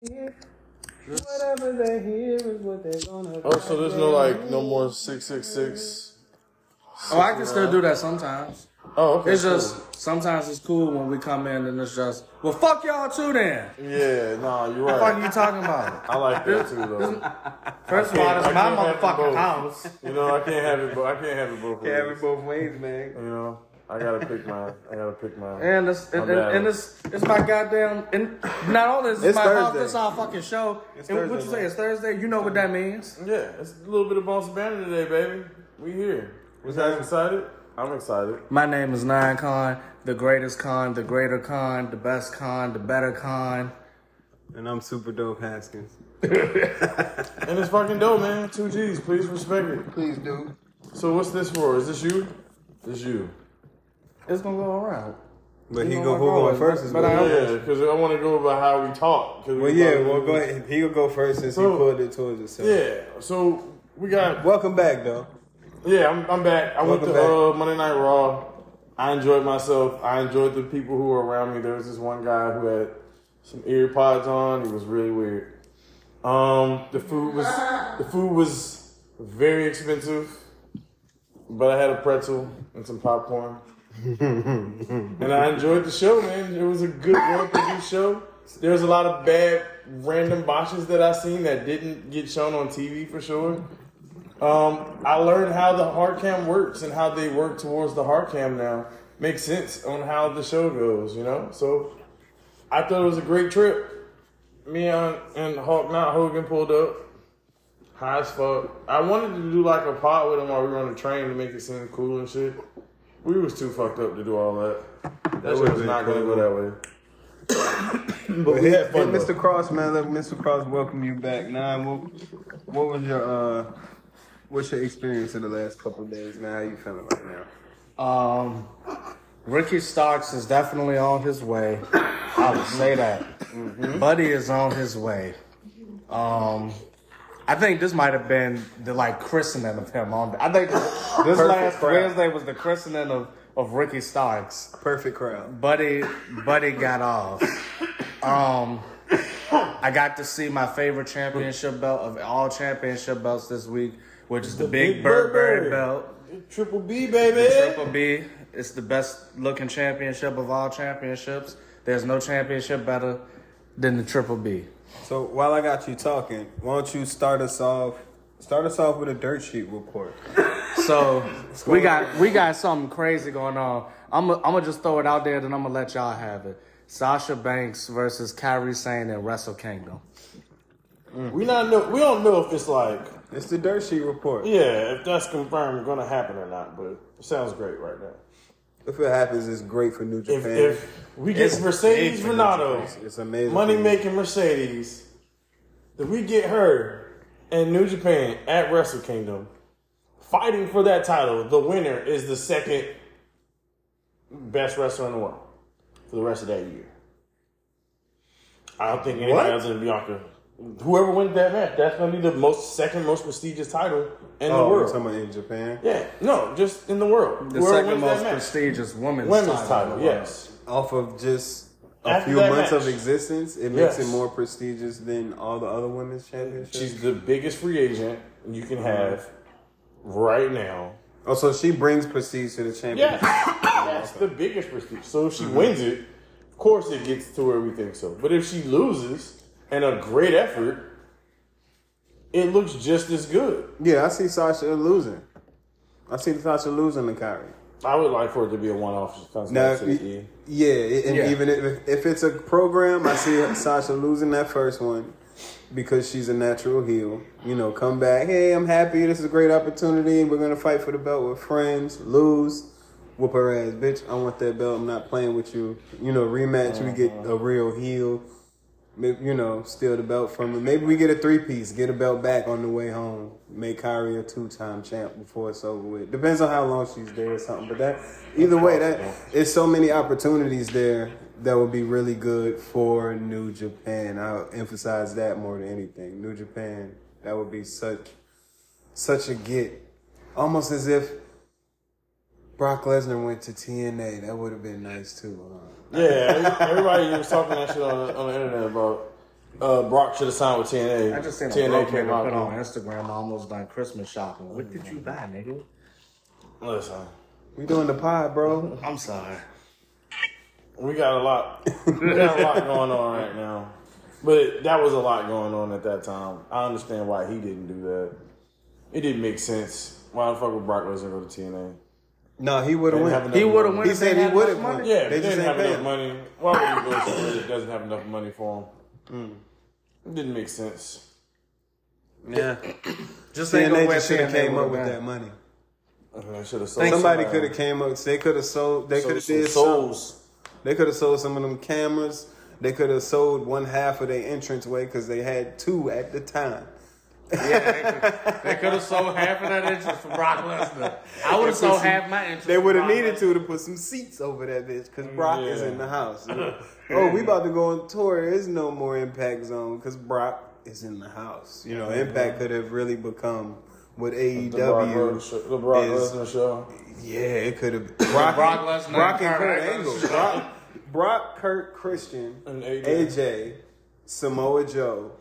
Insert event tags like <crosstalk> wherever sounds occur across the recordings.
Whatever they hear is what they're gonna. Oh, so there's no like no more six six six. Oh, I can still do that sometimes. Oh, okay. It's cool. just sometimes it's cool when we come in and it's just well, fuck y'all too. Then yeah, nah, you're right. what the fuck right. you talking about? <laughs> I like that too, though. First of all, it's my can't have them both. motherfucking house. You know, I can't have it. But I can't have it both ways. Can't have it both ways, man. You know, I gotta pick mine. I gotta pick mine. And it's and, My and, bad. and it's it's my goddamn and not only is It's my house, Thursday. this our fucking show. It's and what you say? man. It's Thursday. You know what that means? Yeah, it's a little bit of bounce banner today, baby. We here. Was that excited? I'm excited. My name is Nine Con, the greatest con, the greater con, the best con, the better con. And I'm super dope Haskins. <laughs> And it's fucking dope, man. Two G's. Please respect it. Please do. So what's this for? Is this you? This you. It's gonna go around. But he You know go who going going, first is but what I- he- Yeah, because I want to go about how we talk. 'cause we Well, yeah, probably- well, go ahead. He'll go first since So- he pulled it towards himself. Yeah, so we got. Welcome back, though. Yeah, I'm, I'm back. I went to uh, Monday Night Raw. I enjoyed myself. I enjoyed the people who were around me. There was this one guy who had some ear pods on. It was really weird. Um, the food was the food was very expensive, but I had a pretzel and some popcorn, <laughs> and I enjoyed the show. Man, it was a good, well produced show. There was a lot of bad, random botches that I seen that didn't get shown on TV for sure. Um, I learned how the hard cam works and how they work towards the hard cam now. Makes sense on how the show goes, you know? So I thought it was a great trip. Me and, and Hawk Not Hogan pulled up. High as fuck. I wanted to do like a pot with him while we were on the train to make it seem cool and shit. We was too fucked up to do all that. That, shit was been not gonna go that way. <coughs> but But we had fun. hit though. Mr. Cross, man. Let Mr. Cross welcome you back. Nine, what, what was your uh, what's your experience in the last couple of days, man? How you feeling right now? Um, Ricky Starks is definitely on his way. I would say that. Buddy is on his way. Um, I think this might have been the like christening of him on. I think this <laughs> last crowd. Wednesday was the christening of, of Ricky Starks. Perfect crowd. Buddy, Buddy got off. Um, I got to see my favorite championship belt of all championship belts this week, which is the, Big, Big Burberry Burberry. belt. Triple B, baby. Triple B. It's the best looking championship of all championships. There's no championship better than the Triple B. So while I got you talking, why don't you start us off? Start us off with a dirt sheet report. So we got we got something crazy going on. I'm I'm gonna just throw it out there, then I'm gonna let y'all have it. Sasha Banks versus Kairi Sane in Wrestle Kingdom. Mm. We not know. We don't know if it's like It's the dirt sheet report. Yeah, if that's confirmed, going to happen or not, but it sounds great right now. If it happens, it's great for New Japan. if we get It's Mercedes Renato, It's, amazing. Money making Mercedes, if we get her in New Japan at Wrestle Kingdom, fighting for that title, the winner is the second best wrestler in the world for the rest of that year. I don't think anybody What? else than Bianca. Whoever wins that match, that's going to be the most second most prestigious title in the Oh, you're world. talking about in Japan? Yeah, no, just in the world. The Whoever second most match. prestigious women's, women's title. title. in the world. Yes, Off of just a After few that months of existence, it makes Yes. it more prestigious than all the other women's championships. she's the biggest free agent you can have right now. oh, so she brings prestige to the championship. Yes, <coughs> that's the biggest prestige. So if she mm-hmm. wins it, of course it gets to where we think so. But if she loses and a great effort, it looks just as good. Yeah, I see Sasha losing. I see Sasha losing to Kairi. I would like for it to be a one-off. Now, to E. yeah, and Yeah. even if, if it's a program, I see Sasha losing that first one because she's a natural heel. You know, come back. Hey, I'm happy. This is a great opportunity. We're gonna fight for the belt with friends. Lose, whoop her ass, bitch. I want that belt. I'm not playing with you. You know, rematch. We get uh-huh. a real heel. You know, steal the belt from her. Maybe we get a three piece, get a belt back on the way home. Make Kairi a two time champ before it's over with. Depends on how long she's there or something. But that either way, that it's so many opportunities there that would be really good for New Japan. I'll emphasize that more than anything. New Japan, that would be such such a get. Almost as if Brock Lesnar went to TNA. That would have been nice too. Huh? Yeah, everybody was talking that shit on, on the internet about uh, Brock should have signed with TNA. I just seen TNA broke came out. put on Instagram almost done Christmas shopping. What did you buy, nigga? Listen, We doing the pod, bro. I'm sorry. we got a lot. we got a lot going on right now. But that was a lot going on at that time. I understand why he didn't do that. It didn't make sense. Why the fuck would Brock Lesnar go to TNA? No, he would have Didn't have went. He would have money. went. He said he had would've enough went. Yeah, They they just didn't have ain't enough paying. money. Why would you go somewhere that doesn't have enough money for him? It hmm. didn't make sense. Yeah. <coughs> Just ain't TNA no way just should have came up with that money. I sold Somebody could have came up. They could have sold. They could have did some. souls. They could have sold some of them cameras. They could have sold one half of their entranceway because they had two at the time. Yeah, they could have sold half of that interest for Brock Lesnar. I would have sold half my interest. They would have needed Lesnar. to to put some seats over that bitch because Brock is in the house. <laughs> oh, we about to go on tour. There is no more Impact Zone because Brock is in the house. You know, Impact could have really become what AEW. The Brock is- Lesnar show. Yeah, it could have. <coughs> Brock, Brock Lesnar Brock and and Kurt Kurt Angle. Angle. Brock, Brock, Kurt, Christian, And AJ. AJ, Samoa Joe,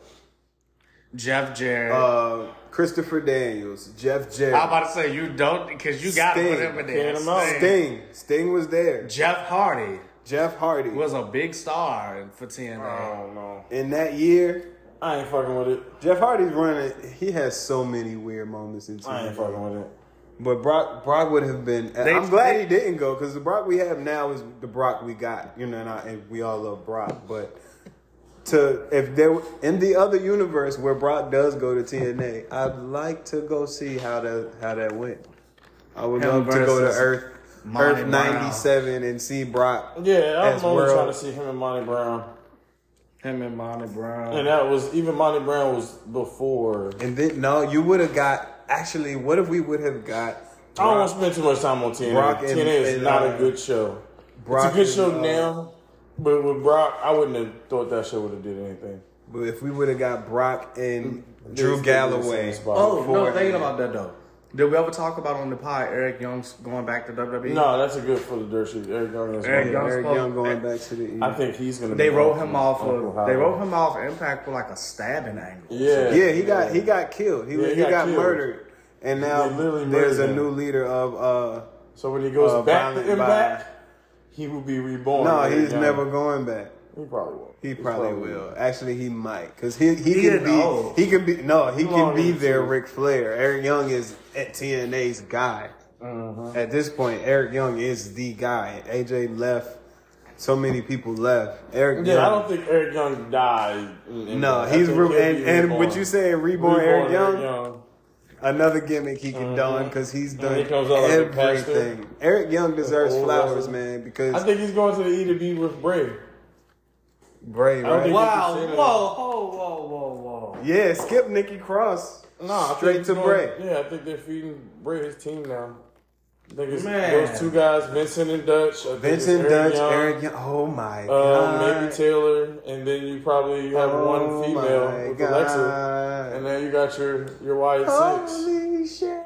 Jeff Jarrett. uh, Christopher Daniels, Jeff Jarrett, I'm about to say you don't because you got to put Sting. him in there. Can't. Sting. Sting. Sting was there. Jeff Hardy Jeff Hardy. was a big star for TNA. I TNA. don't know. In that year, I ain't fucking with it. Jeff Hardy's running. He has so many weird moments in TNA. I ain't TNA. fucking with it. But Brock, Brock would have been. They- I'm glad they- he didn't go because the Brock we have now is the Brock we got. You know, and, I, and we all love Brock. But to if there in the other universe where Brock does go to TNA, I'd like to go see how that how that went. I would Him love to go to Earth Monty Earth Brown. '97 and see Brock. Yeah, I'm As only trying to see him and Monty Brown. Him and Monty Brown. And that was even Monty Brown was before. And then no, you would have got. Actually, what if we would have got? I don't want to spend too much time on TNA. Brock and- TNA is and, not uh, a good show. Brock it's a good and, show uh, now, but with Brock, I wouldn't have thought that show would have did anything. But if we would have got Brock and This Drew Galloway, is in the spot. oh no, thinking about that though. Did we ever talk about on the pod Eric Young's going back to WWE? No, that's a good for the dirt sheet. Eric Young is Eric one. Young- Eric Young going back to the E. I think he's gonna. They be wrote him off of they wrote him off Impact for like a stabbing angle. Yeah, Yeah, he got he got killed. He Yeah, he, he got, got killed. murdered, and now literally there's a him. new leader of. uh So when he goes Uh, back to violent Impact, he will be reborn. No, he's Young. never going back. He probably will. He He's probably probably will. Actually, he might because he he, He can be old. he can be no he Too can be in the their tooth. Ric Flair. Eric Young is at TNA's guy. Mhm. At this point, Eric Young is the guy. AJ left. So many people left. Eric Yeah, Young. I don't think Eric Young died. in- in- No, I he's re- and be and reborn. what you saying, reborn, Eric Young? Young. Another gimmick he can don mm-hmm. because he's done he comes out everything. pastor. Eric Young deserves old flowers, wrestler. man, because I think he's going to the E to be with Bray. Bray, right? Wow! you can say that. Whoa! Whoa! Whoa! Whoa! Whoa! Yeah, skip Nikki Cross. No, I think Straight to going- Bray. Yeah, I think they're feeding Bray his team now. It's Man. those two guys, Vincent and Dutch. Vincent Dutch, Young, Eric Young. Oh my Uh, god. maybe Taylor, and then you probably have Oh one female with God. Alexa, and then you got your your six. Holy shit.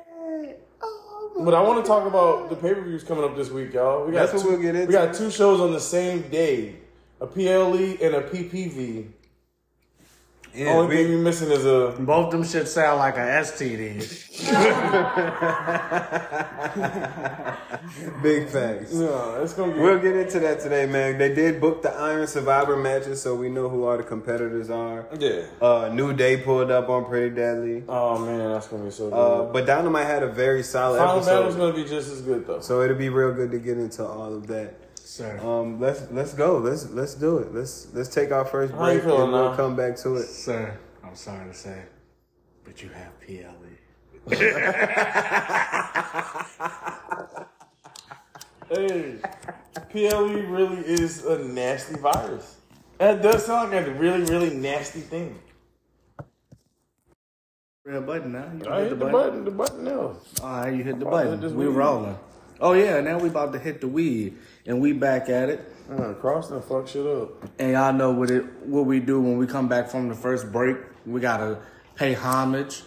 Oh But I want to talk about the pay per views coming up this week, y'all. We got That's what two, we'll get into. We got two shows on the same day, a PLE and a PPV. Yeah, Only we- thing we missing is a Both them shit sound like a STD. <laughs> big facts. no. It's gonna be We'll get into that today, man. They did book the Iron Survivor matches, so we know who all the competitors are. yeah. Uh, New Day pulled up on Pretty Deadly. Oh man, that's gonna be so good. Uh, but Dynamite had a very solid Final episode. battle's gonna be just as good though. So it'll be real good to get into all of that. Sir. Um, let's let's go. Let's let's do it. Let's let's take our first How break feeling and we'll now? come back to it. Sir, I'm sorry to say, but you have. PLE. <laughs> Hey, PLE really is a nasty virus. That does sound like a really, really nasty thing. Real button now. You I hit the button, the button now. All right, you hit the About to hit button. We weed. rolling. Oh yeah, now we about to hit the weed, and we back at it. Uh, Cross and fuck shit up. And y'all know what it what we do when we come back from the first break. We gotta pay homage.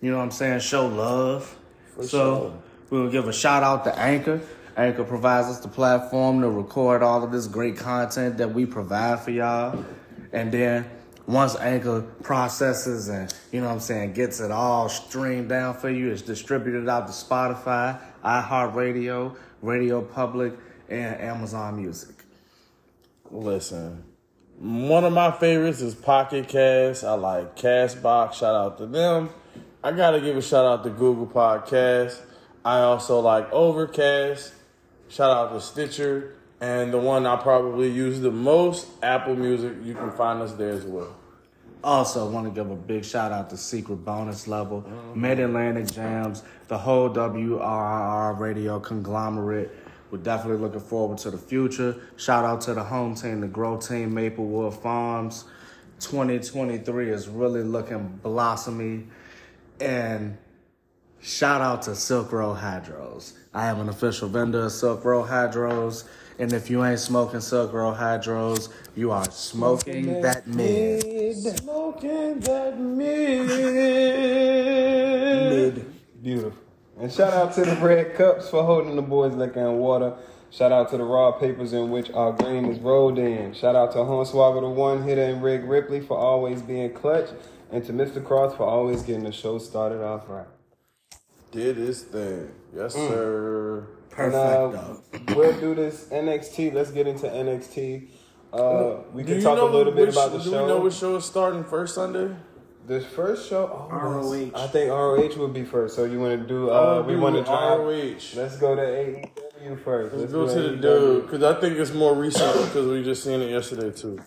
You know what I'm saying? Show love. so sure. we'll give a shout out to Anchor. Anchor provides us the platform to record all of this great content that we provide for y'all. And then once Anchor processes and you know what I'm saying gets it all streamed down for you, it's distributed out to Spotify, iHeartRadio, Radio Public, and Amazon Music. Listen, one of my favorites is Pocket Cast. I like Castbox. Shout out to them. I gotta give a shout out to Google Podcast. I also like Overcast. Shout out to Stitcher. And the one I probably use the most, Apple Music. You can find us there as well. Also, want to give a big shout out to Secret Bonus Level, Mid Atlantic Jams, the whole WRR radio conglomerate. We're definitely looking forward to the future. Shout out to the home team, the Grow Team, Maplewood Farms. 2023 is really looking blossomy. And shout out to Silk Road Hydros. I am an official vendor of Silk Road Hydros. And if you ain't smoking Silk Road Hydros, you are smoking that mid. Smoking that Mid. Beautiful. And shout out to the Red Cups for holding the boys liquor and water. Shout out to the raw papers in which our grain is rolled in. Shout out to Hornswoggle the one hitter and Rick Ripley for always being clutch. And to Mr. Cross for always getting the show started off right. Did his thing. Yes, sir. And, uh, we'll do this NXT. Let's get into NXT. Uh, we Do can talk a little bit which- about the Do show. we know which show is starting first Sunday? This first show, oh, ROH. I think ROH would be first. So you want to do? Uh, we want to drive. ROH. Let's go to AEW first. Let's go to the dude because I think it's more recent because we just seen it yesterday too.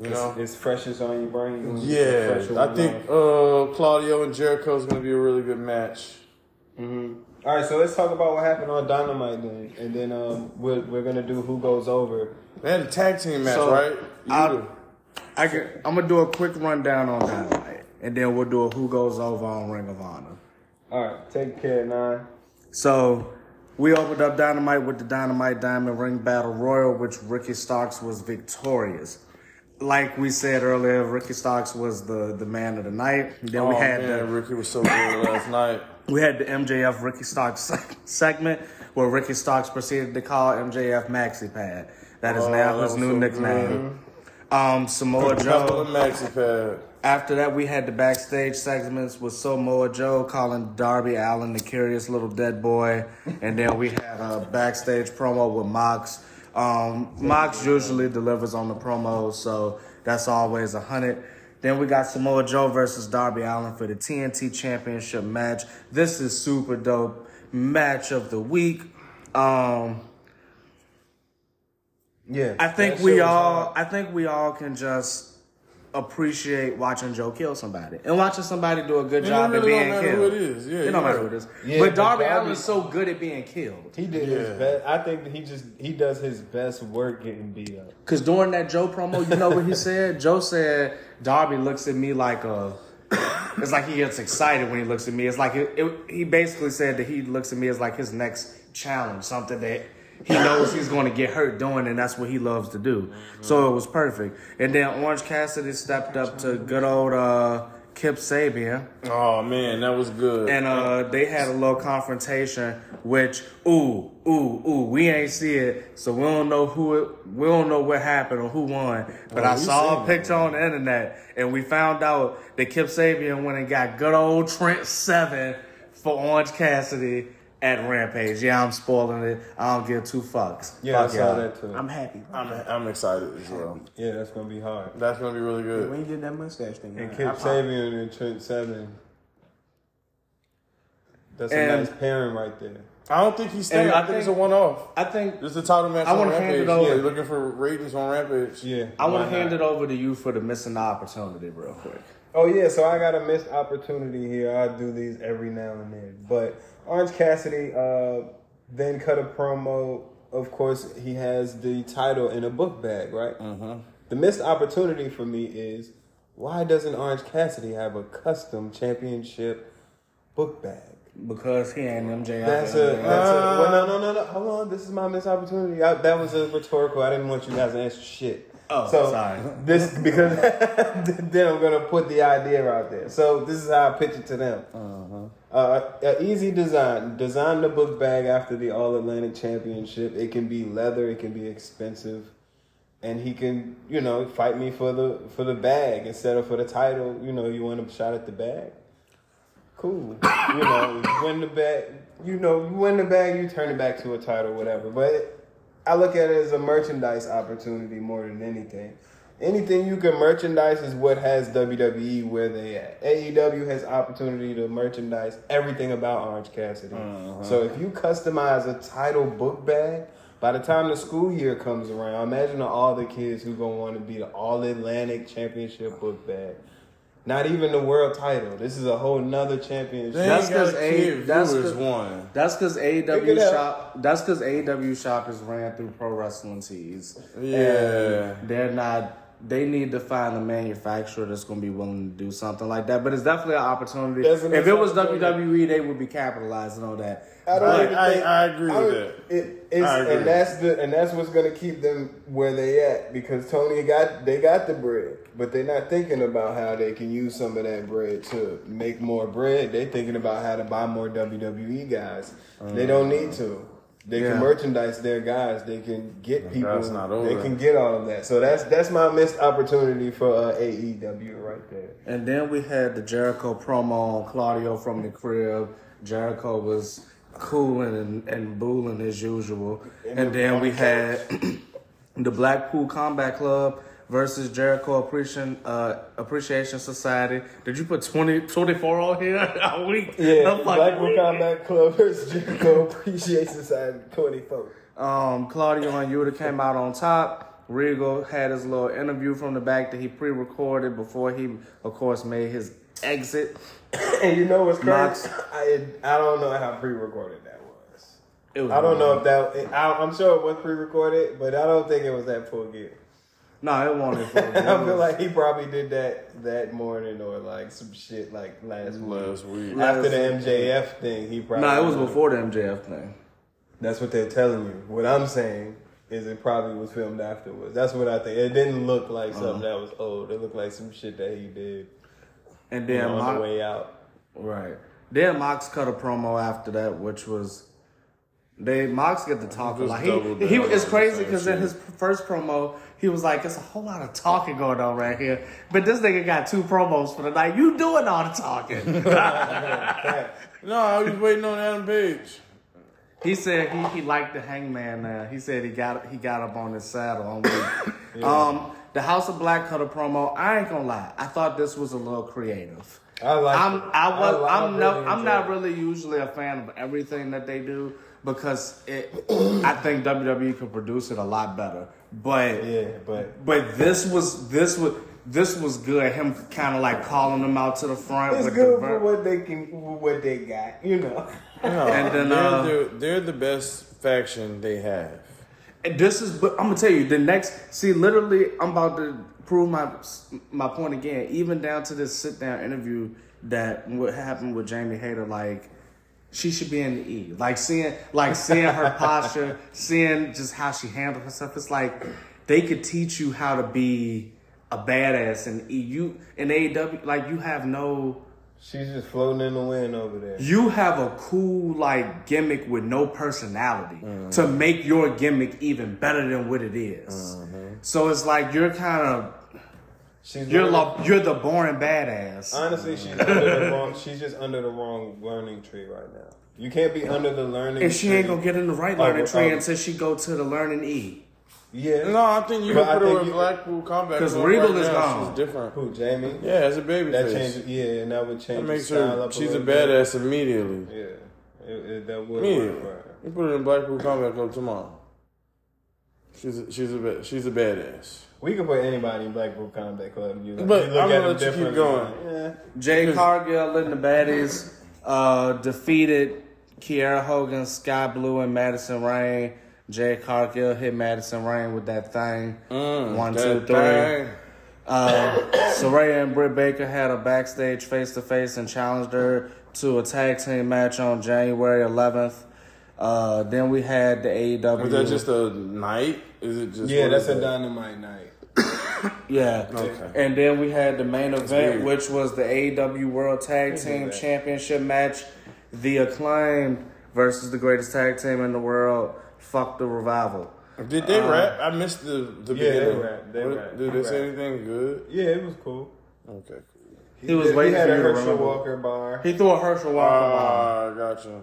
You know. It's, it's freshest on your brain. You wanna get the Yeah, fresher I think uh, Claudio and Jericho is going to be a really good match. Mhm. All right, so let's talk about what happened on Dynamite then, and then um, we're we're gonna do who goes over. They had a tag team match, So, right? I- You I can, I'm gonna do a quick rundown on Dynamite, and then we'll do a who goes over on Ring of Honor. All right, take care, nine. So we opened up Dynamite with the Dynamite Diamond Ring Battle Royal, which Ricky Starks was victorious. Like we said earlier, Ricky Starks was the, the man of the night. Then we oh, had man, the Ricky was so good last night. <coughs> we had the MJF Ricky Starks <laughs> segment where Ricky Starks proceeded to call MJF Maxi Pad. That is Oh, now his new so nickname. Um, Samoa Joe. maxi pad. After that, we had the backstage segments with Samoa Joe calling Darby Allin the curious little dead boy, and then we had a backstage promo with Mox. Um, Mox usually delivers on the promos, so that's always a hundred. Then we got Samoa Joe versus Darby Allin for the TNT Championship match. This is super dope match of the week. Um, Yeah, I think we all hard. I think we all can just appreciate watching Joe kill somebody and watching somebody do a good It job really at being don't matter killed. who it is. Yeah, it you're don't matter right. who it is. Yeah, but but Darby Darby- Allin is so good at being killed. He did Yeah. his best. I think he just he does his best work getting beat up. Cause during that Joe promo, you know what he said? Joe said Darby looks at me like a. <coughs> It's like he gets excited when he looks at me. It's like it, it, he basically said that he looks at me as like his next challenge, something that he knows he's going to get hurt doing, and that's what he loves to do. So it was perfect. And then Orange Cassidy stepped up to good old uh, Kip Sabian. Oh man, that was good. And uh, they had a little confrontation, which ooh, ooh, ooh, we ain't see it, so we don't know who it, we don't know what happened or who won. But Oh, I saw a picture on the internet, and we found out that Kip Sabian went and got good old Trent Seven for Orange Cassidy at Rampage. Yeah, I'm spoiling it. I don't give two fucks. Yeah, I saw y'all. that too. I'm happy. I'm I'm excited as well. Yeah, that's gonna be hard. That's gonna be really We good. ain't did that mustache thing. And man. Kip I- I- Sabian and Trent Seven. That's a And- nice pairing right there. I don't think he's staying. And I I think it's a think- one off. I think This is a title match I on wanna hand Rampage. it over. Yeah, you're looking for ratings on Rampage. Yeah, I want to hand it over to you for the missing opportunity, real quick. Oh yeah, so I got a missed opportunity here. I do these every now and then. But Orange Cassidy uh, then cut a promo. Of course, he has the title in a book bag, right? Mm-hmm. The missed opportunity for me is why doesn't Orange Cassidy have a custom championship book bag? Because he ain't MJF. That's a that's a well, no no no no. Hold on, this is my missed opportunity. I, that was a rhetorical. I didn't want you guys to answer shit. Oh, so sorry. This because <laughs> then I'm gonna put the idea out there. So this is how I pitch it to them. Uh, easy design. Design the book bag after the All Atlantic Championship. It can be leather. It can be expensive. and he can, you know, fight me for the for the bag instead of for the title. You know, you want a shot at the bag. Cool. you know, you win the bag. You know, you win the bag, you turn it back to a title, whatever. But I look at it as a merchandise opportunity more than anything. Anything you can merchandise is what has WWE where they at. AEW has opportunity to merchandise everything about Orange Cassidy. Uh-huh. So if you customize a title book bag, by the time the school year comes around, imagine all the kids who gonna want to be the All Atlantic Championship book bag. Not even the world title. This is a whole nother championship. That's because got 'cause a A- kid that's viewers 'cause- one. That's because Pick AEW shop. That's because AEW shop is ran through Pro Wrestling Tees. Yeah. And they're not. They need to find a manufacturer that's going to be willing to do something like that. But it's definitely an opportunity. An if it was. WWE, they would be capitalizing on that. I don't I- even I- think, I agree I with don't- that. It, it's, I agree. and that's the and that's what's gonna keep them where they at because Tony got they got the bread, but they're not thinking about how they can use some of that bread to make more bread. They're thinking about how to buy more WWE guys. They don't uh-huh. need to. They Yeah. can merchandise their guys. They can get people. That's not They can get all of that. So that's that's my missed opportunity for uh, AEW right there. And then we had the Jericho promo on Claudio from the crib. Jericho was cooling and, and booling as usual. And then we had <clears throat> the Blackpool Combat Club versus Jericho Appreciation uh, Appreciation Society. Did you put 20, 24 on here? <laughs> A week? Yeah, I'm fucking Black weak. Combat Club versus Jericho Appreciation Society twenty four. Um, Claudio and Yuta came out on top. Regal had his little interview from the back that he pre-recorded before he, of course, made his exit. <coughs> And you know what's crazy? <coughs> I I don't know how pre-recorded that was. It was I don't know if that. I, I'm sure it was pre-recorded, but I don't think it was that full gear. No, it wasn't. for <laughs> I feel like he probably did that that morning or like some shit like last week. Last week. After the MJF thing, he probably. No, it was before the MJF thing. That's what they're telling you. What I'm saying is it probably was filmed afterwards. That's what I think. It didn't look like Uh-huh. something that was old. It looked like some shit that he did And you then know, on Mox, the way out. right. Then Mox cut a promo after that, which was they Mox get to talk a lot. He, he it's crazy because same in his first promo he was like, "It's a whole lot of talking going on right here," but this nigga got two promos for the night. You doing all the talking? <laughs> No, I was waiting on Adam Page. He said he, he liked the hangman now. He said he got he got up on his saddle on week. <coughs> Um the House of Black cut a promo. I ain't gonna lie. I thought this was a little creative. I like. I'm it. I was I- I'm no really I'm not really usually a fan of everything that they do because it <coughs> I think WWE could produce it a lot better. But Yeah, but but this was this was this was good. Him kind of like calling them out to the front. it's with good the for what they can, what they got. You know. <laughs> No, And then, they're, uh, the, they're the best faction they have. And this is, but I'm gonna tell you the next. See, literally, I'm about to prove my my point again. Even down to this sit down interview that what happened with Jamie Hayter, like she should be in the E. Like seeing, like seeing her <laughs> posture, seeing just how she handled herself. It's like they could teach you how to be a badass in E. You in AEW, like you have no. She's just floating in the wind over there. You have a cool like gimmick with no personality to mm-hmm. make your gimmick even better than what it is. Mm-hmm. So it's like you're kind of She's you're learning- like you're the boring badass. honestly, she's under the wrong. She's just under the wrong learning tree right now. You can't be under the learning. and she tree. ain't gonna get in the right Oh, learning tree oh. until she go to the learning E. Yeah. No, I think you But can put her in you- Blackpool Combat 'Cause Club Regal right is now. gone. She's different. Who Jamie? Yeah, as a baby That face. changes. Yeah, and that would change. That the makes style her. up She's a little bit. badass immediately. Yeah, it, it, that would work for her. You put her in Blackpool Combat Club tomorrow. She's a, she's a she's a badass. We could put anybody in Blackpool Combat Club. You, But you look I'm at gonna them let you keep going. Yeah. Jade Cargill and the baddies uh, defeated Kiera Hogan, Skye Blue, and Madison Rayne. Jade Cargill hit Madison Rayne with that thing. One, two, That three. thing. Uh, <coughs> Saraya and Britt Baker had a backstage face to face and challenged her to a tag team match on January 11th. Uh, then we had the AEW. Was that just a night? Is it just? Yeah, that's a that? dynamite night. <coughs> yeah. Okay. And then we had the main event, weird. which was the AEW World Tag Team that. Championship match. The Acclaimed versus the greatest tag team in the world. Fuck the Revival. Did they rap? I missed the the Yeah, they beginning. rap, they What- rap, Did they they say rap. anything good? Yeah, it was cool. Okay, cool. He was did- waiting had for you to Herschel remember. Walker bar. He threw a Herschel Walker bomb. Ah, gotcha.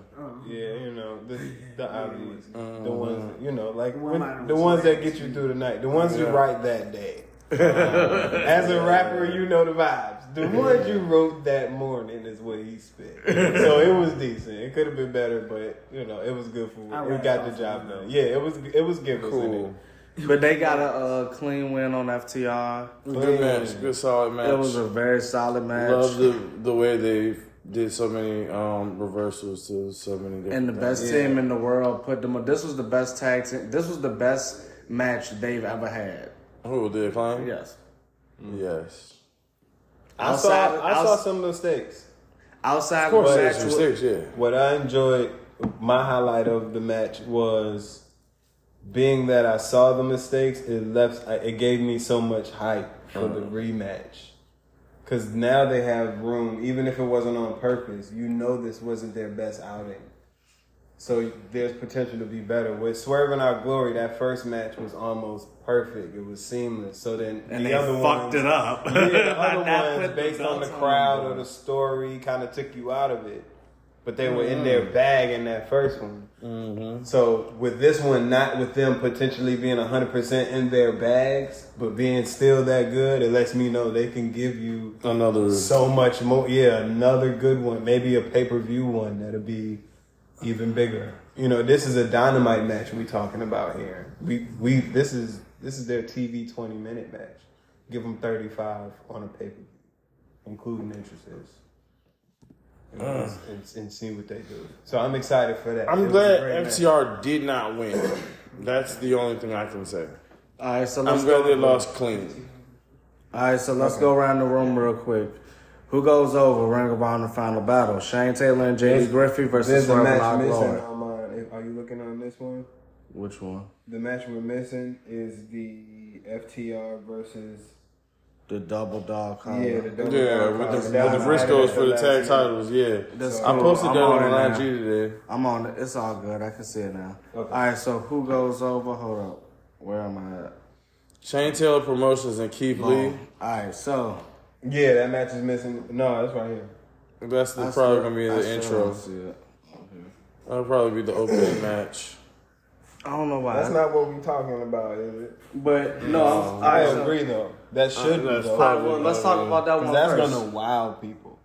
Yeah, you know the the <laughs> obvious, the Mhm. ones you know, like when, the ones that get you through the night, the ones you write that day. <laughs> <laughs> As a rapper, you know the vibes. The ones you wrote that morning is what he spit. So it was decent. It could have been better, but you know it was good for I it. Got the job done. Yeah, it was it was giggles in Cool. It. But they got a uh, clean win on FTR. Good match. Good solid match. It was a very solid match. Love the the way they did so many um reversals to so many different and the best Yeah. team in the world put them. This was the best tag team. This was the best match they've ever had. Who did claim? Yes. Yes. I Outside- saw I saw some mistakes. Outside Of course, the there's match, mistakes. Yeah. What I enjoyed, my highlight of the match was being that I saw the mistakes. It left. Uh, it gave me so much hype for the mm. rematch. Cause now they have room, even if it wasn't on purpose. You know this wasn't their best outing, so there's potential to be better. With Swerve In Our Glory, that first match was almost perfect. It was seamless. So then and the they other fucked ones, it up. yeah, the <laughs> other ones, based on the crowd them. or the story, kind of took you out of it. But they were in their mm. bag in that first one. Mm-hmm. So with this one, not with them potentially being hundred percent in their bags, but being still that good, it lets me know they can give you Another. so much more. Yeah, another good one, maybe a pay per view one that'll be even bigger. You know, this is a dynamite match we talking about here. We we this is this is their TV twenty minute match. Give them thirty five on a pay per view, including entrances. You know, and, and see what they do. So I'm excited for that. I'm was a glad great match. FTR did not win. That's the only thing I can say. All right, so let's I'm go. glad they lost clean. All right, so let's go around the room real quick. Who goes over Ring of Honor Final Battle? Shane Taylor and JD There's- Griffey versus There's a Swerve match and missing Glory. on. Are you looking on this one? Which one? The match we're missing is the FTR versus The double dog collar. yeah the double Yeah, dog with the, with the was Briscoes for the tag year. titles. Yeah, That's I posted I'm that on on IG today. I'm on it. It's all good. I can see it now. Okay. All right, so who goes over? Hold up. Where am I at? Shane Taylor Promotions and Keith Lee. All right, so Yeah, that match is missing. No, that's right here. That's the, I probably gonna be the still intro. don't see it. That'll probably be the opening <coughs> match. I don't know why. That's not what we're talking about, is it? But no, I'm, I agree though. That should be that's though. All right, well, let's talk about that one Because that's first. gonna wow people.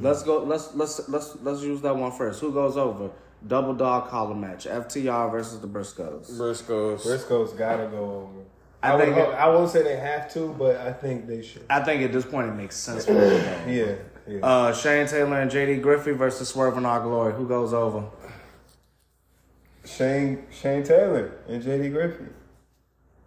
Let's go. Let's let's let's let's use that one first. Who goes over? Double dog collar match. FTR versus the Briscoes. Briscoes. Briscoe's gotta go over. I I, think would, it- I won't say they have to, but I think they should. I think at this point it makes sense for them. Yeah, yeah. Uh, Shane Taylor and JD Griffey versus Swerve In Our Glory. Who goes over? Shane Shane Taylor and JD Griffey.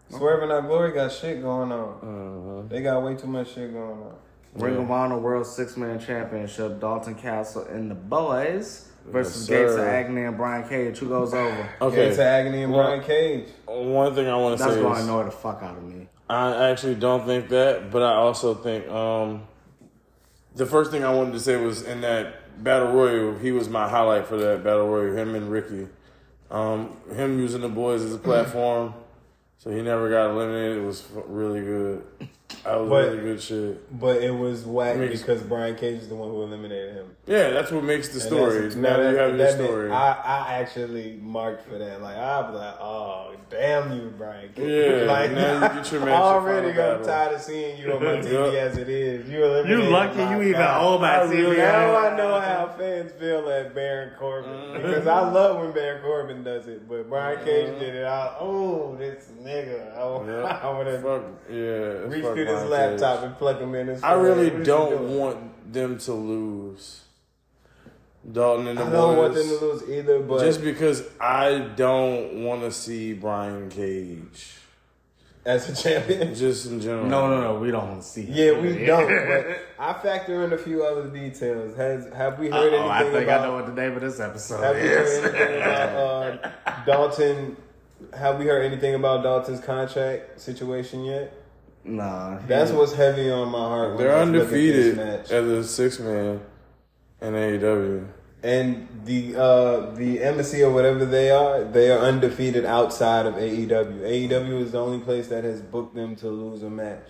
Swerve In Our Glory got shit going on. They got way too much shit going on. Ring of Honor World Six Man Championship. Dalton Castle and the boys versus Yes, Gates of. Agony and Brian Cage. Who goes over? Okay. Gates of Agony and Well, Brian Cage. One thing I want to say That's going to annoy the fuck out of me. I actually don't think that, but I also think um, the first thing I wanted to say was in that battle royal, he was my highlight for that battle royal. Him and Ricky, um, him using the boys as a <clears throat> platform, so he never got eliminated. It was really good. That was But- really good shit. But it was whack Makes- because Brian Cage is the one who eliminated him. Yeah, that's what makes the And story. that's- Now that- you have your that meant- story. I, I actually marked for that. Like I was like, oh damn you, Brian. Cage. Yeah, <laughs> like now you get your <laughs> match I at already Final got tired of seeing you on my <laughs> TV Yup. as it is. You eliminated. You lucky you even guy. own my I really- TV. Now I know how fans feel at Baron Corbin Mm-hmm. because I love when Baron Corbin does it, but Brian Cage did it. I, oh, this nigga. I, Yeah. I would have Fuck, yeah, it's reached fuck through this Brian laptop and plug him in. His I really phone. What is he don't want them to lose. Dalton and the I don't want them to lose either, but Just because I don't want to see Brian Cage, as a champion. <laughs> just in general. No, no, no. We don't want to see. Yeah, we don't. But I factor in a few other details. Has have we heard Oh, I anything think I know what the name of this episode Have we heard is. anything about uh, <laughs> Dalton? Have we heard anything about Dalton's contract situation yet? Nah, That's what's heavy on my heart. when They're I look at this undefeated match. as a six man in AEW. And the uh, the embassy or whatever they are, they are undefeated outside of AEW. AEW is the only place that has booked them to lose a match.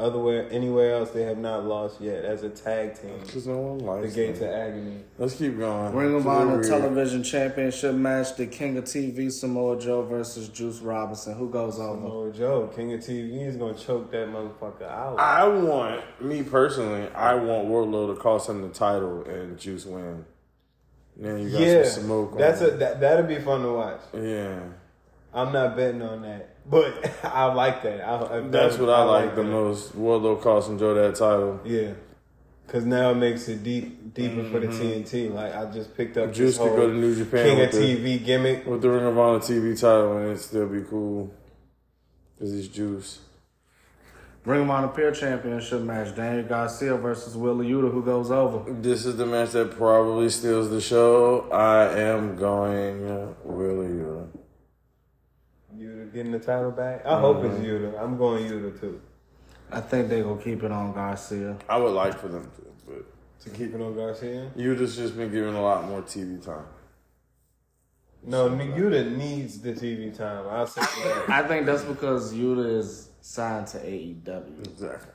Otherwhere, anywhere else, they have not lost yet as a tag team. Because no one The likes Gates them. of Agony. Let's keep going. Ring of It's a Honor. Television Championship match: The King of TV Samoa Joe versus Juice Robinson. Who goes over? Oh, Joe, King of TV is gonna choke that motherfucker out. I want, me personally, I want Wardlow to cost him the title and Juice win. Then you got yeah, some smoke. that's on a that that'd be fun to watch. Yeah. I'm not betting on that, but <laughs> I like that. I, That's what I, like the that. most. Wardlow costing Joe that title. Yeah, because now it makes it deep deeper for the TNT. Like I just picked up Mm-hmm. Juice this could whole go to New Japan King of the, TV gimmick. with the Ring of Honor TV title and it'd still be cool. Because he's Juice. Ring of Honor Pure Championship match: Daniel Garcia versus Wheeler Yuta. Who goes over? This is the match that probably steals the show. I am going Wheeler Yuta. Yuta getting the title back. I hope Mm-hmm. it's Yuta. I'm going Yuta too. I think they gonna keep it on Garcia. I would like for them to, but To keep it on Garcia. Yuta's just been given a lot more TV time. No, Yuta needs the TV time. I'll say that. <laughs> I think that's because Yuta is signed to AEW, Exactly.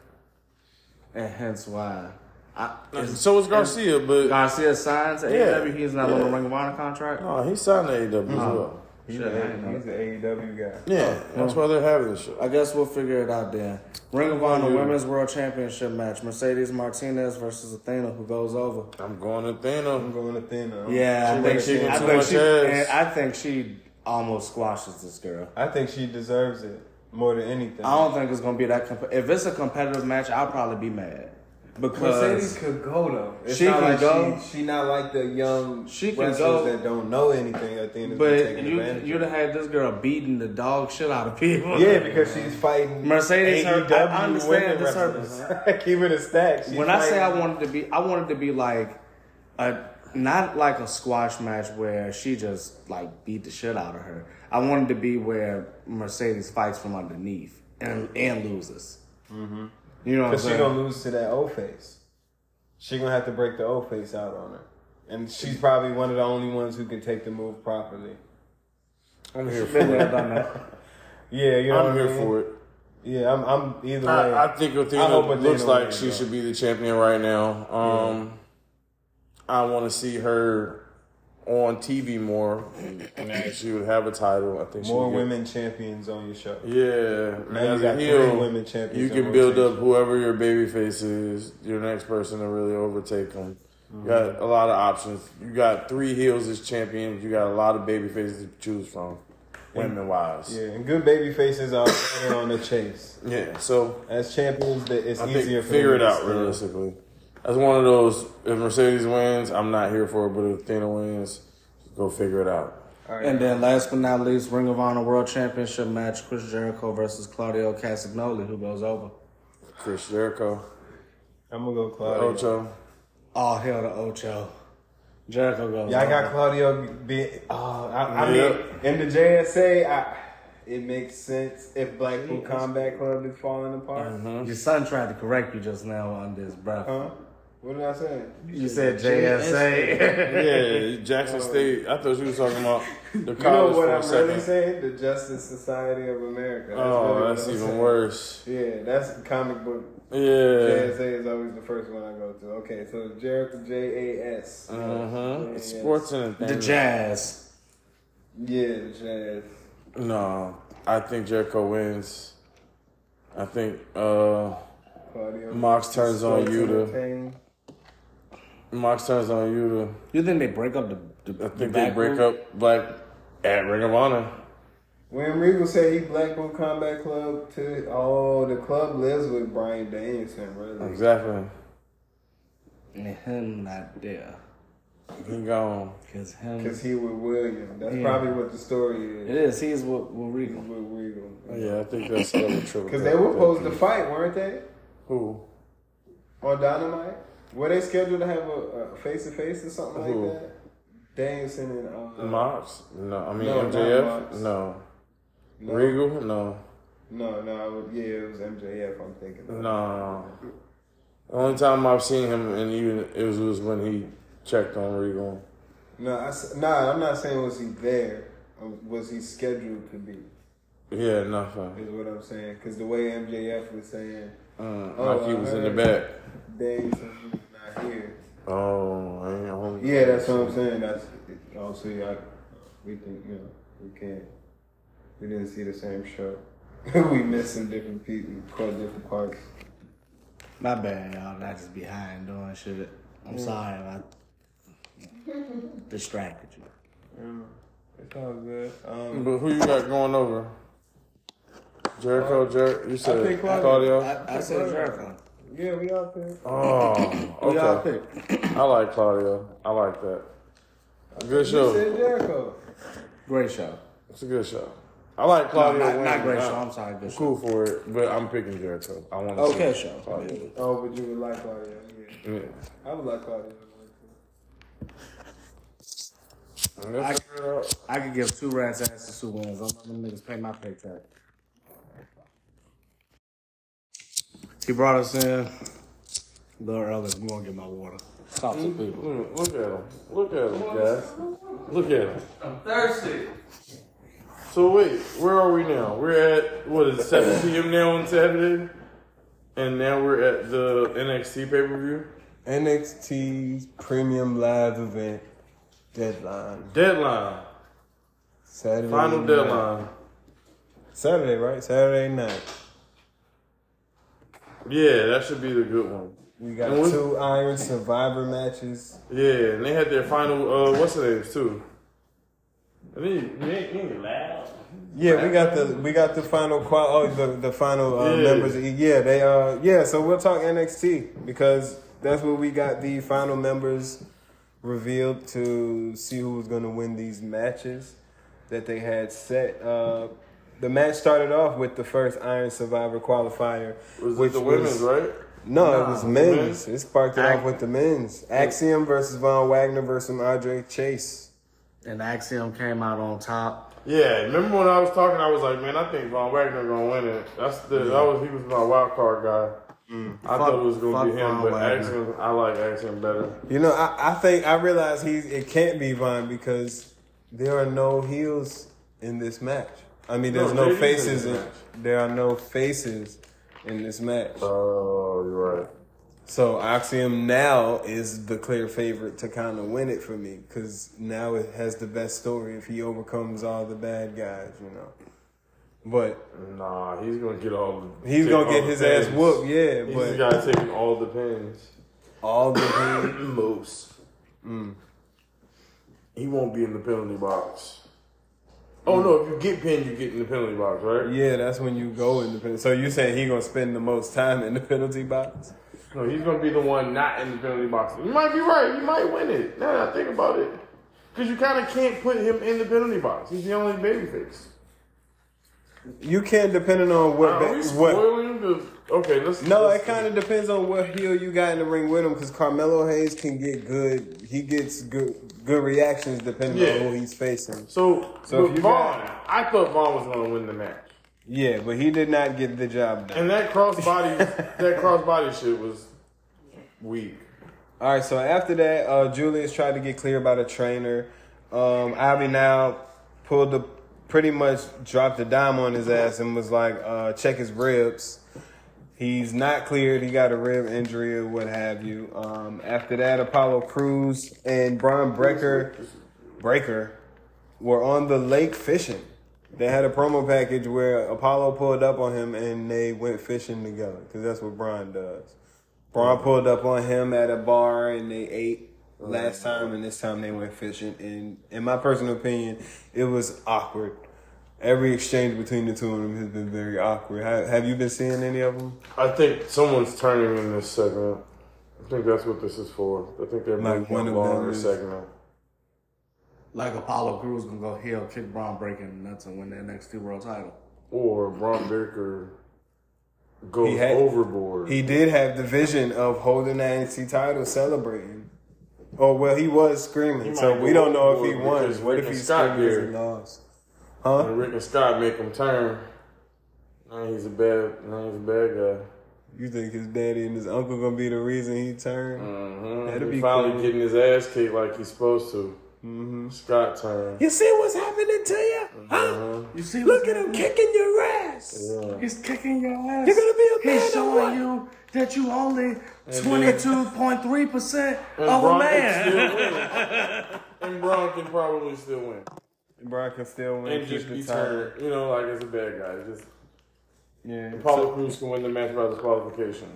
and hence why. I, is So is Garcia, but Garcia signed to Yeah. AEW. He's not on Yeah. the Ring of Honor contract. no, he signed to AEW as well. He's, Shit, I a, he's an AEW guy. Yeah, oh. that's why they're having this show. I guess we'll figure it out then. Ring of Honor Yeah. Women's World Championship match: Mercedes Martinez versus Athena. Who goes over? I'm going to Athena. I'm going to Thanos. Yeah, She I think she. I think she. and I think she almost squashes this girl. I think she deserves it more than anything. I don't think it's gonna be that. Comp- if it's a competitive match, I'll probably be mad Mercedes could go though. It's She not can like go. She, she not like the young She can wrestlers go. that don't know anything. I think but taking you you'd have had this girl beating the dog shit out of people. Yeah, because she's fighting Mercedes, AEW I- I understand women this her- wrestlers. Keep it a stack. She's when I say I wanted to be, I wanted to be like a not like a squash match where she just like beat the shit out of her. I wanted to be where Mercedes fights from underneath and and loses. Mm-hmm. You know Because she saying? gonna lose to that O face. She gonna have to break the O face out on her, and she's probably one of the only ones who can take the move properly. I'm here for it. <laughs> Yeah, you know I'm what I here mean? for it. Yeah, I'm. I'm either way. I, I think I Athena hope Athena looks like she though. should be the champion right now. Um, I want to see her on TV more, and that she would have a title. I think More would get- women champions on your show. Yeah, Now as you a got three heel, women champions you can build rotation. up whoever your baby face is, your next person to really overtake them. You got mm-hmm. a lot of options. You got three heels as champions. You got a lot of baby faces to choose from, women wise. Yeah, and good baby faces are on the chase. Yeah, so As champions, that it's I easier think for figure it out steal. realistically. That's one of those. If Mercedes wins, I'm not here for it. But if Athena wins, go figure it out. All right. And then last but not least, Ring of Honor World Championship match: Chris Jericho versus Claudio Castagnoli. Who goes over? Chris Jericho, I'm gonna go Claudio. Ocho. Oh hell, the Ocho. Jericho goes. Yeah, I got Claudio. Be, oh, I, I mean, in the JSA, I, it makes sense if Blackpool Combat Club is falling apart. Mm-hmm. Your son tried to correct you just now on this, breath. Huh? What did I say? You said JSA. Yeah, Jackson State. I thought you were talking about the college. You know what for a I'm second. really saying? The Justice Society of America. That's oh, really that's even saying. worse. Yeah, that's comic book. Yeah. JSA is always the first one I go to. Okay, so Jericho J A S. Mm-hmm. Sports and the Jazz. Yeah, the Jazz. No, I think Jericho wins. I think uh Claudio. Mox turns on you to- Entertain. Mox turns on you You think they break up the? the to. I the think they break group? up Black at Ring of Honor. When Regal said he Blackpool Combat Club to oh the club lives with Bryan Danielson, really. Exactly. And him not there. He gone. Cause him. Cause he with William. That's Yeah. probably what the story is. it is. is. He's with, with He's Regal. with Regal. Yeah, I think that's the other triple. <laughs> Cause they were supposed to fight, weren't they? Who? On Dynamite? Were they scheduled to have a face to face or something Who? like that? Danielson and uh, Mox? No, I mean No, MJF. No. no, Regal? No. No, no, would, yeah, it was MJF. I'm thinking. No. no. The only time I've seen him, and even it was, was when he checked on Regal. No, I, nah, I'm not saying was he there. Was he scheduled to be? Yeah, nothing. Is what I'm saying. Because the way MJF was saying, Uh, Oh, like he I was in the back. Dave said he was not here. Oh, I ain't home. Yeah, that's what I'm saying. That's also I, we think you know we can't. We didn't see the same show. <laughs> we missed some different people, caught different parts. My bad, y'all. I just behind doing shit. I'm sorry if I <laughs> distracted you. Yeah, it's all good. Um, But who you got going over? Jericho, Jer- you said think Claudio. Claudio. I, I said Jericho. Yeah, we out there. Oh, Who y'all okay. pick? I like Claudio. I like that. Good You show. said Jericho. Great show. It's a good show. I like No, Claudio. not, not great show. I'm sorry. Good I'm show. cool for it, but I'm picking Jericho. I want to see. Okay, see show. Claudio. Oh, but you would like Claudio. Yeah, Yeah. I would like Claudio. And let's figure. Uh, I could give two rats asses two wins. I'm letting them niggas pay my paycheck. He brought us in a little early. I'm gonna get my water. Talk to people. Look, look at him. Look at him, guys. Look at him. I'm thirsty. So wait, where are we now? We're at what is it, 7 <coughs> p.m. now on Saturday, and now we're at the NXT pay per view NXT Premium Live Event deadline. deadline, Saturday. final night. deadline. Saturday, right? Saturday night. Yeah, that should be the good one. We got we- two Iron Survivor matches. Yeah, and they had their final. Uh, what's the names too? And then you, you ain't, ain't loud. Yeah, we got the we got the final qual oh the the final uh, Yeah. members. Yeah, they uh yeah. So we'll talk NXT because that's where we got the final members revealed to see who was going to win these matches that they had set. Uh, the match started off with the first Iron Survivor qualifier, Was which it the women's, right? No, it was men's. men's. It sparked it Ac- off with the men's. Axiom versus Von Wagner versus Andre Chase. And Axiom came out on top. Yeah, remember when I was talking? I was like, man, I think Von Wagner gonna win it. That's the that was he was my wild card guy. Mm. I thought it was gonna be him, Von but Wagner. Axiom, I like Axiom better. You know, I, I think I realize he's it can't be Von because there are no heels in this match. I mean, there's No, no, faces. In, there are no faces in this match. Oh, you're right. So Axiom now is the clear favorite to kind of win it for me because now it has the best story if he overcomes all the bad guys, you know. But Nah, he's gonna get all. The, he's gonna get the his ass whooped, yeah. He's but the guy taking all the pins. all the <coughs> pain. Most. Mm. He won't be in the penalty box. Oh no! If you get pinned, you get in the penalty box, right? Yeah, that's when you go in the penalty. So you saying he gonna spend the most time in the penalty box? No, he's gonna be the one not in the penalty box. You might be right. You might win it. Now that I think about it, because you kind of can't put him in the penalty box. He's the only babyface. You can't depending on what. Are ba- we what the? Okay, let's. no, let's- it kind of depends on what heel you got in the ring with him. Because Carmelo Hayes can get good. He gets good good reactions depending Yeah. on who he's facing. So, So Von, got- I thought Von was gonna win the match, Yeah, but he did not get the job done. and that crossbody, <laughs> that crossbody shit was weak. All right, so after that, uh, Julius tried to get clear about the trainer. Um, Abby now pulled the pretty much dropped a dime on his ass and was like, uh, check his ribs. He's not cleared. He got a rib injury or what have you. Um, after that, Apollo Crews and Brian Breakker, Breakker were on the lake fishing. They had a promo package where Apollo pulled up on him and they went fishing together because that's what Brian does. Brian pulled up on him at a bar and they ate last time, and this time they went fishing. And in my personal opinion, it was awkward. Every exchange between the two of them has been very awkward. Have, have you been seeing any of them? I think someone's turning in this segment. I think that's what this is for. I think they're Like making one a of them longer is- segment. Like Apollo Crews gonna go heel, kick Bron breaking nuts and win the NXT World Title. Or Bron Baker goes He had- overboard. He did have the vision of holding the NXT title, celebrating. Oh well, he was screaming, He so we don't know if he won. What if Rick he and Scott screamed here. and lost? Huh? and Rick and Scott make him turn. Now he's a bad. Now he's a bad guy. You think his daddy and his uncle gonna be the reason he turned? Mm-hmm. That'd he be finally cool. getting his ass kicked like he's supposed to. Scott turn. You see what's happening to you? Huh? Uh-huh. You see, Look at him kicking your ass. Yeah. He's kicking your ass. You're gonna be a man He's showing you that you only twenty two point three percent And of a man. still <laughs> and Bron can probably still win. Brock can still win. And just be turned, you know, like as a bad guy. Just Yeah. Apollo Crews can win the match by disqualification.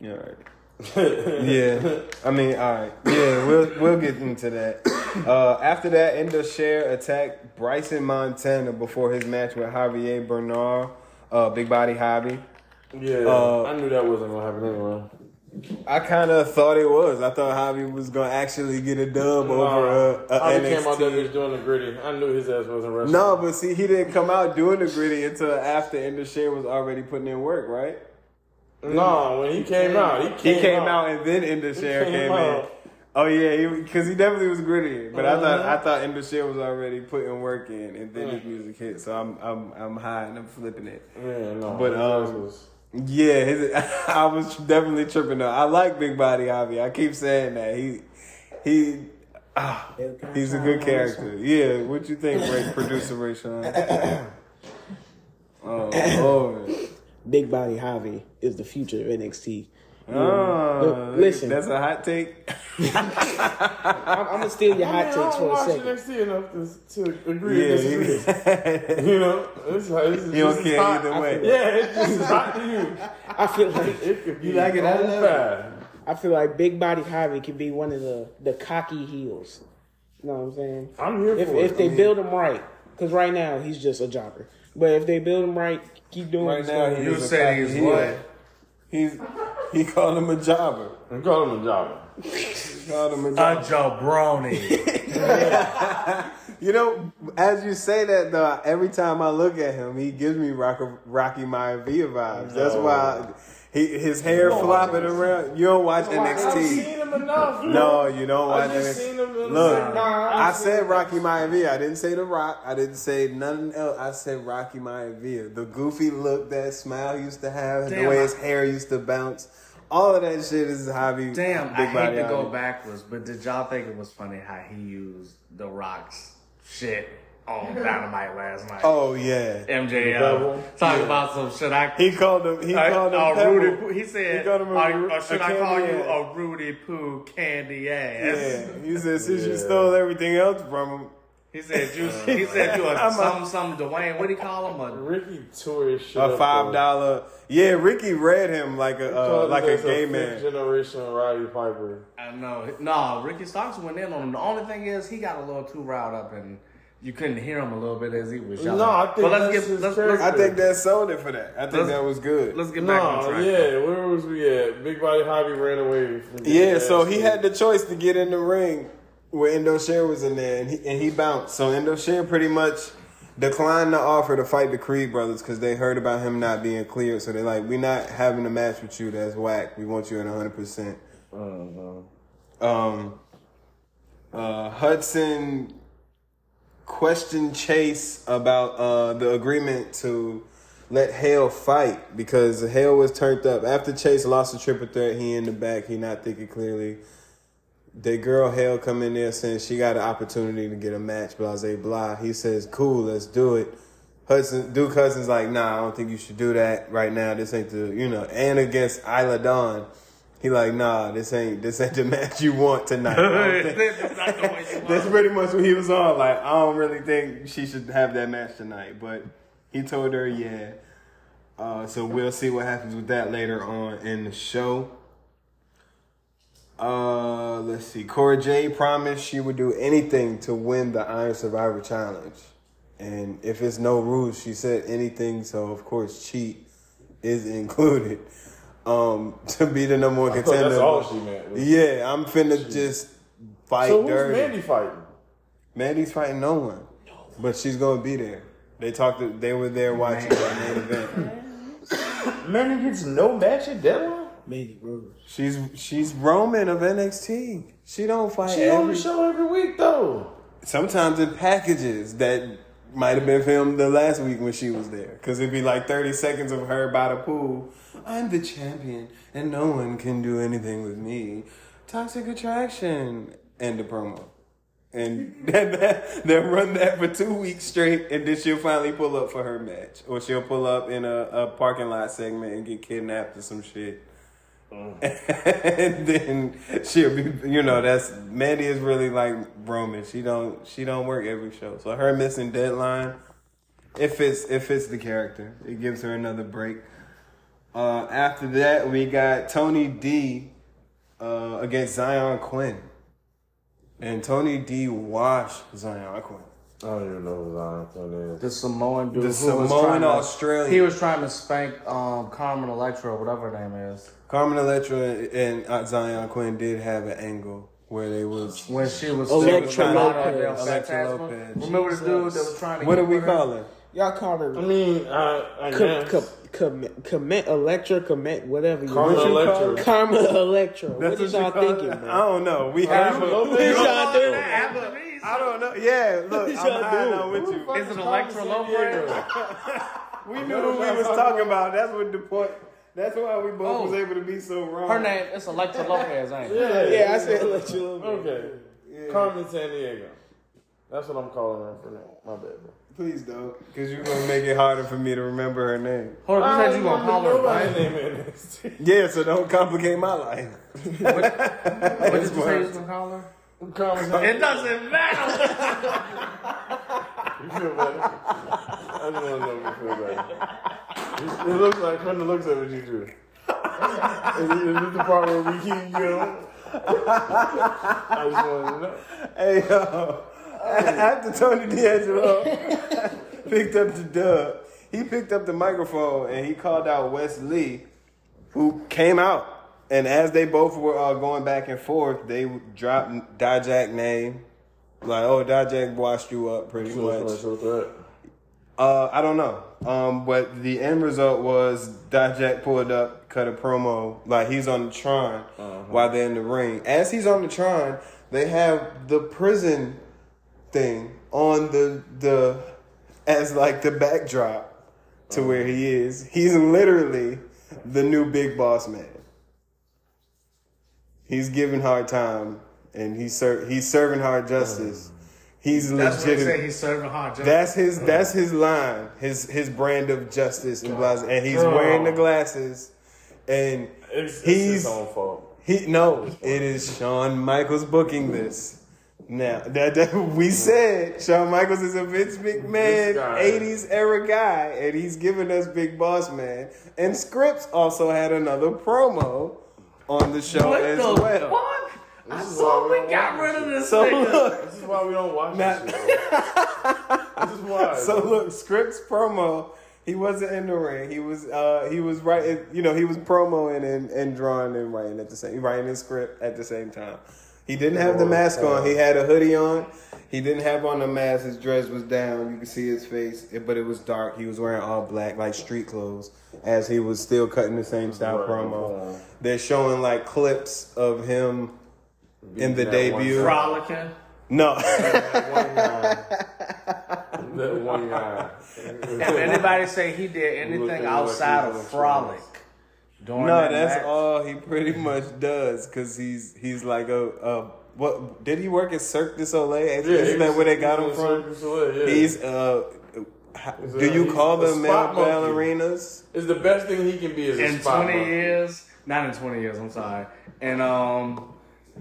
Yeah. Right. <laughs> yeah. I mean, all right. Yeah, we'll we'll get into that. Uh, after that, Endo Share attacked Bryson Montana before his match with Javier Bernal, uh, Big Body Hobby. Yeah, Uh, I knew that wasn't gonna happen anyway. I kind of thought it was. I thought Javi was gonna actually get a dub over uh, a, a I came out there just doing the gritty. I knew his ass wasn't wrestling. No, but see, he didn't come out doing the gritty until after Endo Share was already putting in work, right? no, when he came out, he He came, came out and then Endo Share came came in. Oh yeah, because he, definitely was gritty. But I thought I thought Endo Share was already putting work in, and then his music hit. So I'm I'm I'm high and I'm flipping it. Yeah, no, But, um, was. Yeah, his, <laughs> I was definitely tripping though. I like Big Body Javi. I keep saying that he he. Ah, he's a good character. Yeah, what you think, Ray, producer Ray Sean? <coughs> Oh, Lord. Big Body Javi is the future of NXT. Oh, listen. that's a hot take. <laughs> I'm, I'm gonna steal your hot I takes don't for a watch second. NXT enough to, to agree Yeah, to disagree. <laughs> You know, it's, it's, You don't care hot. either way. Yeah, it's just hot to you. I feel like It could be You like it that so level? bad. I feel like Big Body Javi could be one of the the cocky heels. You know what I'm saying? I'm here If for if it. they build him right, because right now he's just a jobber. But if they build him right, keep doing Right what now, he's he. You is a said cocky he's heel. what? He's he called him a jobber. I'm calling him a jobber. He called him a A jobber. jabroni. <laughs> You know, as you say that though, every time I look at him, he gives me Rocky, Rocky Maivia vibes. That's No. why he, his hair flopping around. You don't watch I've NXT. seen him enough. No, you don't I watch NXT. seen him in Look, I said Rocky Maivia. I didn't say The Rock. I didn't say nothing else. I said Rocky Maivia. The goofy look, that smile he used to have, the way his hair used to bounce. All of that shit is Javi. Damn, Big I hate to go backwards, but did y'all think it was funny how he used the Rock's shit on <laughs> Dynamite last night? Oh yeah. MJF Devil? talking about some shit. I He called him. He Uh, called him. uh, Pebble. Rudy Poo. He said, He called him a "Are- or should a I call candy you a Rudy Poo candy ass? Yeah, he said since you stole everything else from him. He said you. He said you a <laughs> I'm a- some some Dwayne. What do you call him? A, Ricky tore shit A five though. dollar. Yeah, Ricky read him like a uh, like a gay fifth man. Generation Roddy Piper. I know. No, Ricky Starks went in on him. The only thing is he got a little too riled up and you couldn't hear him a little bit as he was yelling. No, I think but let's get let's, let's, I think that sold it for that. I think Let's- that was good. let's get back on No, track. yeah, where was we at? Big Body Hobby ran away from Yeah, so he kicked. had the choice to get in the ring where Endo Share was in there, and he, and he bounced. So Endo Share pretty much declined the offer to fight the Creed brothers because they heard about him not being cleared. So they're like, "We're not having a match with you. That's whack. We want you at 100." percent Um, uh, Hudson questioned Chase about uh, the agreement to let Hale fight because Hale was turned up after Chase lost the triple threat. He in the back. He not thinking clearly. The girl Hale come in there saying she got an opportunity to get a match. Blah blah. He says, "Cool, let's do it." Hudson Duke Hudson's like, "Nah, I don't think you should do that right now. This ain't the you know." And against Isla Dawn. He like, nah, this ain't this ain't the match you want tonight. I don't <laughs> That's the way you <laughs> that's pretty much what he was on. Like, I don't really think she should have that match tonight, but he told her, yeah. Uh, so we'll see what happens with that later on in the show. Uh, let's see. Cora J promised she would do anything to win the Iron Survivor Challenge, and if it's no rules, she said anything. So of course, cheat is included. Um, <laughs> to be the number one contender. that's all she meant. Yeah, I'm finna just fight So who's dirty. Mandy fighting? Mandy's fighting no one, but she's gonna be there. They talked. To, they were there watching that main event. <laughs> Mandy gets no match at Deadline? Mandy Rose. She's she's Roman of NXT. She don't fight She on every. the show every week though. Sometimes in packages that might have been filmed the last week when she was there, because it'd be like thirty seconds of her by the pool. I'm the champion, and no one can do anything with me. Toxic attraction and the promo. And <laughs> they'll run that for two weeks straight, and then she'll finally pull up for her match, or she'll pull up in a, a parking lot segment and get kidnapped or some shit. <laughs> and then she'll be, you know, that's Mandy is really like Roman. She don't, she don't work every show. So her missing deadline, if it's if it's the character. It gives her another break. Uh, after that, we got Tony D uh, against Xyon Quinn. And Tony D washed Xyon Quinn. I don't even know who Xyon Quinn is. The Samoan dude. The who was Samoan trying to- Australian. He was trying to spank um, Carmen Electra, whatever her name is. Carmen Electra and uh, Xyon Quinn did have an angle where they was. When she was Electra still Lopez. Electra Lopez. Remember the dude that was trying to What do get we with her? call her? Y'all call I mean, I, I com, guess. com, com, commit Electra, commit whatever you Carmen What you Electra. call her? Karma Electra. That's what is you y'all thinking, her? I don't know. We have. Carmen a- Lopez. What y'all doing? I don't know. Yeah, look, I'm y'all high now with you. Is it Electra Lopez? We knew who we was talking about. That's what the point. That's why we both Oh. was able to be so wrong. Her name is Electra Lopez, ain't it? Yeah, I said Electra. Lopez. Okay. Carmen San Diego. That's what I'm calling her for now. My bad, bro. Please don't, because you're gonna make it harder for me to remember her name. Hold on, you said you gonna call her My what? name is. Yeah, so don't complicate my life. What did you say you was gonna call her? Carmen San It doesn't matter. <laughs> You feel better? I just want to know if you feel better. It looks like Quentin looks at what you do. Is, is this the part where we keep you know? I just wanted to know. Hey yo, after Tony D'Angelo picked up the dub, he picked up the microphone and he called out Wes Lee, who came out. And as they both were uh, going back and forth, they dropped Dijak name, like, "Oh, Dijak washed you up pretty much." So threat. Uh, I don't know. Um, but the end result was Dijak pulled up, cut a promo, like he's on the Tron while they're in the ring. As he's on the Tron, they have the prison thing on the the as like the backdrop to where he is. He's literally the new big boss man. He's giving hard time and he's ser- he's serving hard justice. He's That's legitimate. He's serving hard. justice. That's his. That's his line. His his brand of justice and blah, and he's wearing the glasses, and It's, it's he's his own fault. he no. It is Shawn Michaels booking this. Now that, that <laughs> we said Shawn Michaels is a Vince McMahon '80s era guy, and he's giving us Big Boss Man. And Scrypts also had another promo on the show what as the well. fuck? I This is saw why we got rid of this this So nigga. look, This is why we don't watch Not- this shit. this is why. <laughs> So look, Scrypts promo. He wasn't in the ring. He was uh he was writing. You know, he was promoing and, and drawing and writing at the same writing his script at the same time. He didn't have the mask on. He had a hoodie on. He didn't have on the mask. His dress was down. You could see his face, but it was dark. He was wearing all black, like street clothes, as he was still cutting the same style Right, promo. right. They're showing like clips of him in the debut. one- Frolicking. No. That one <laughs> guy. That one guy. If anybody say he did anything Looking like outside he of frolic during No, that that's match, all he pretty much does because he's he's like a, a what did he work at Cirque du Soleil? Yeah, Isn't that he's- where they got him from? Soleil, yeah. He's uh, how- do a- you call them male spot ballerinas? It's the best thing he can be is a in spot twenty monkey. years, not in twenty years. I'm sorry. And um,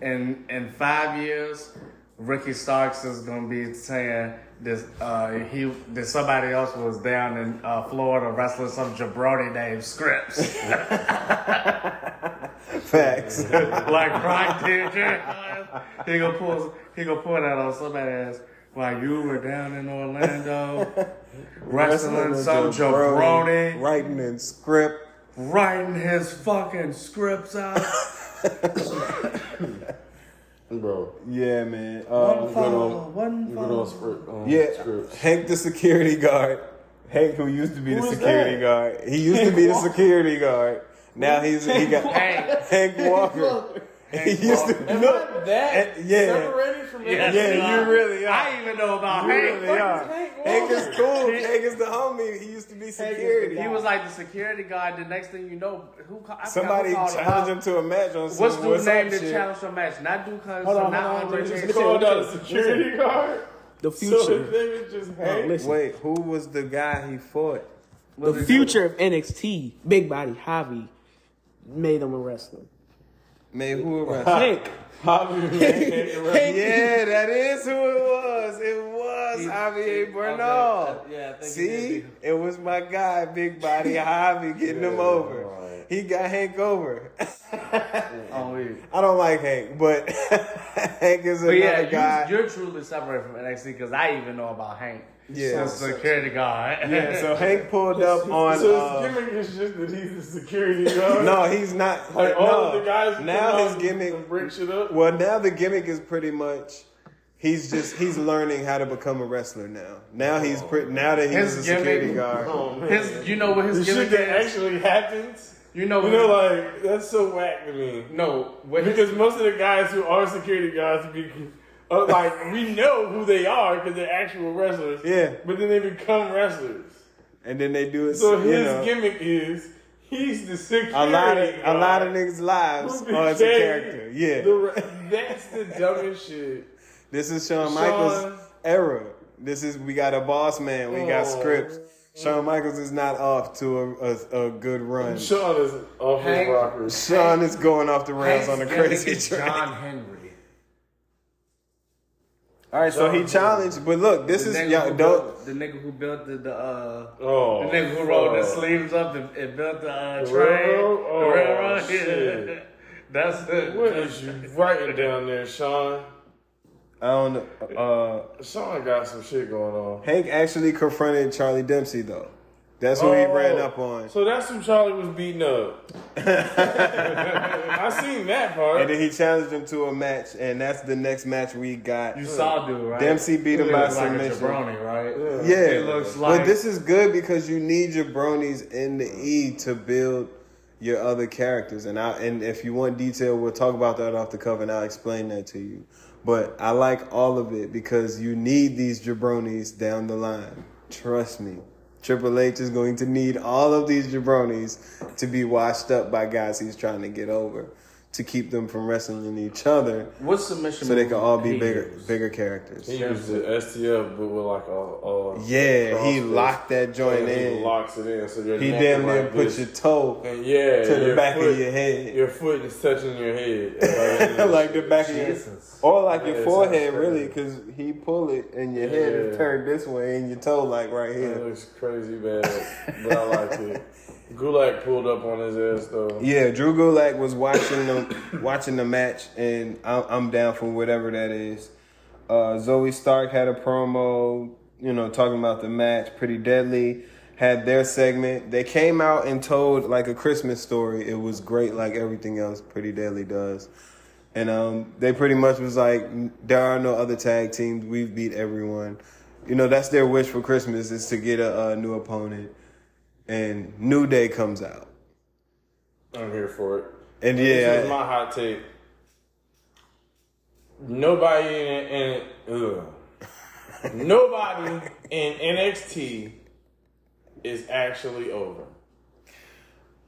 in in five years, Ricky Starks is gonna be saying this. Uh, he that somebody else was down in uh, Florida wrestling some jabroni named Scrypts, <laughs> <laughs> Facts. <laughs> like Rock did. He gonna pull he gonna pull that on somebody else. While you were down in Orlando <laughs> wrestling some jabroni, writing in script. writing his fucking scripts out. <laughs> Bro. Yeah, man. Uh, One follow, one Good on follow. script. Um, yeah, Scrypts. Hank the security guard. Hank, who used to be Who the security that? guard. He used to be the security guard. Now he's he got <laughs> Hank. Hank Walker. He used to Am look. I that and- yeah. separated from Yes, NXT? Yeah, you really are. I even know about You Hank. really are. Hank Hank is cool. Hank is the homie. He used to be security. He was like the security guard. The next thing you know, who I Somebody who challenged him to a match on some What's what's the name up that shit. challenged the match? Not Duke Hudson, Hold on, not hold on, Andre just- Chase. Called out a security guard. The So future. his just oh, Hank. listen. Wait, who was the guy he fought? the future of NXT, Big Body Javi, made them arrest wrestler. Man, who <laughs> was Hank. Javi Hank. <laughs> Yeah, that is who it was. It was Javier Bernal. Okay, yeah, I think See, is. it was my guy, Big Body <laughs> Javi, getting him over. right. He got Hank over. Oh. I don't like Hank, but Hank is But another yeah, guy. you, you're truly separated from NXT because I even know about Hank. Yeah. the security guard. <laughs> yeah, so Hank pulled <laughs> up on. So uh, his gimmick is just that he's the security guard. no, he's not. <laughs> like all no. of the guys. now his gimmick. and break shit up. Well, now the gimmick is pretty much. He's just he's learning how to become a wrestler now. Now he's pre- now that he's His a security gimmick- guard. Oh man, his, you know what his the shit gimmick that is? actually happens. you know, You know, like that's so whack to me. no, what his, Because most of the guys who are security guards be uh, like we know who they are because they're actual wrestlers. Yeah. But then they become wrestlers. And then they do it. So you his know, gimmick is he's the security. a lot of a lot of niggas' lives who are as a character. Yeah, the that's the dumbest shit. this is Shawn Shawn- Michaels' era. This is we got a boss man. We got Oh. scripts. Shawn Michaels is not off to a, a, a good run. Sean is off his Hank- rockers. Shawn is going off the rails Hank's on a crazy track. John Henry. All right, so he challenged, but look, this is nigga, who built, the nigga who built the, the uh Oh, the nigga who rolled his fuck. sleeves up and, and built the uh, The <laughs> train. railroad? The Oh, railroad. shit. Yeah. That's it. What is you writing down there, Sean? I don't know. Uh, Sean got some shit going on. Hank actually confronted Charlie Dempsey though. That's who he Oh, ran up on. So that's who Charlie was beating up. <laughs> I seen that part. And then he challenged him to a match, and that's the next match we got. You saw dude, right? Dempsey beat him by looks like a submission. jabroni, right? Yeah, It looks like but this is good because you need your bronies in the E to build your other characters. And I and if you want detail, we'll talk about that off the cover, and I'll explain that to you. But I like all of it because you need these jabronis down the line. Trust me. Triple H is going to need all of these jabronis to be washed up by guys he's trying to get over to keep them from wrestling in each other what submission? so they move can all be bigger used? bigger characters. He used the STF, but with like a, a Yeah, he crossface. locked that joint Yeah, in. He locks it in, so you're He damn near like put this. your toe and yeah to the your back foot, of your head, Your foot is touching your head, <laughs> like the back of your, Jesus. or like your forehead, really, because he pull it and your head is Yeah. turned this way and your toe like right It here. looks crazy bad, but I like it. <laughs> Gulak pulled up on his ass though. Yeah, Drew Gulak was watching the <coughs> watching the match, and I'm, I'm down for whatever that is. Uh, Zoey Stark had a promo, you know, talking about the match. Pretty Deadly had their segment. They came out and told like a Christmas story. It was great, like everything else Pretty Deadly does. And um, they pretty much was like, there are no other tag teams. We've beat everyone. You know, that's their wish for Christmas is to get a, a new opponent. And New Day comes out. I'm here for it. And This yeah, is my hot take. Nobody in, in ugh. <laughs> nobody in NXT is actually over.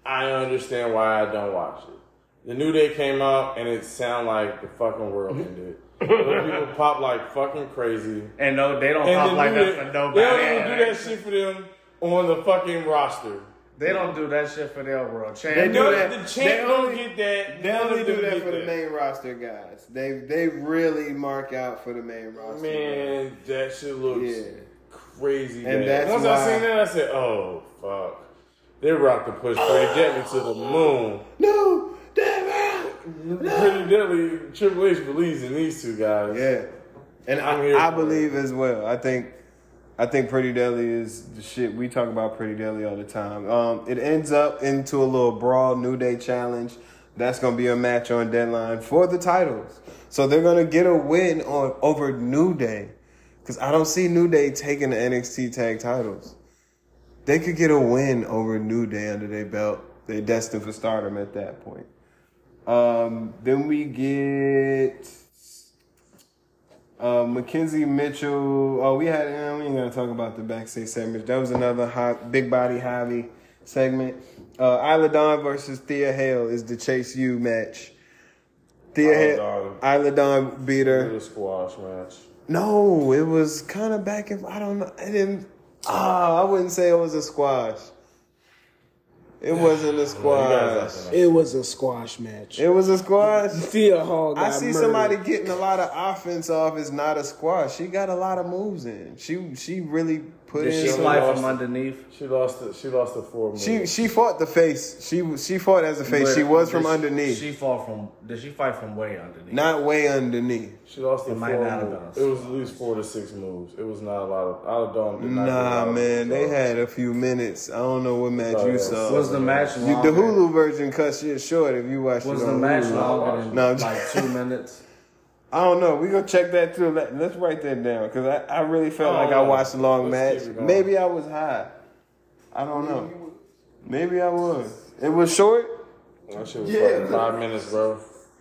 I understand why I don't watch it. The New Day came out and it sounded like the fucking world mm-hmm. ended. Those people pop like fucking crazy. And no, they don't And pop the like New that Day, for they don't even do that shit for them on the fucking roster. They don't do that shit for their world They do No, that. the They champ don't get that. They only do that for the main roster guys. They they really mark out for the main roster. Man, that shit looks Yeah. crazy. And bad. that's Once why- I seen that, I said, "Oh fuck." They about to push Pretty Deadly to the moon. No, damn Pretty Deadly, Triple H believes in these two guys. Yeah, and I'm I, I believe as well. I think I think Pretty Deadly is the shit. We talk about Pretty Deadly all the time. Um, it ends up into a little brawl, New Day challenge. That's gonna be a match on deadline for the titles. So they're gonna get a win on over New Day, because I don't see New Day taking the NXT tag titles. They could get a win over New Day under their belt. They're destined for stardom at that point. Um, then we get uh, McKenzie Mitchell. Oh, we had. Uh, we ain't gonna talk about the backstage segment. That was another hot, big body Javi segment. Uh, Isla Dawn versus Thea Hale is the Chase U match. Thea Isla Hale, Isla Dawn beat her. Squash match. No, it was kind of back and I don't know. I didn't. Ah, I wouldn't say it was a squash. It wasn't a squash. acting It was a squash match. It was a squash. Thea Hall got I see murdered. somebody getting a lot of offense off. It's not a squash. She got a lot of moves in. She she really put Did in. she some- slide lost from underneath? She lost the she lost the four moves. She she fought the face. She she fought as a face. She was from she- underneath, She fought from. Did she fight from way underneath? not way underneath. She lost the It might four not moves. been It was at least four to six moves. It was not a lot of out of Dawn. did not a lot Nah, of man, they had a few minutes. I don't know what match Oh, you yeah. saw. Was the match You- longer? the Hulu version cut shit short if you watched. Was it the on match Hulu. longer than No, I'm like two minutes? I don't know. We gonna check that too. Let, let's write that down because I, I really felt Oh, like I watched a long match. keep it going. Maybe I was high. I don't know. Maybe I was. It was short. That shit was Yeah. like five minutes, bro.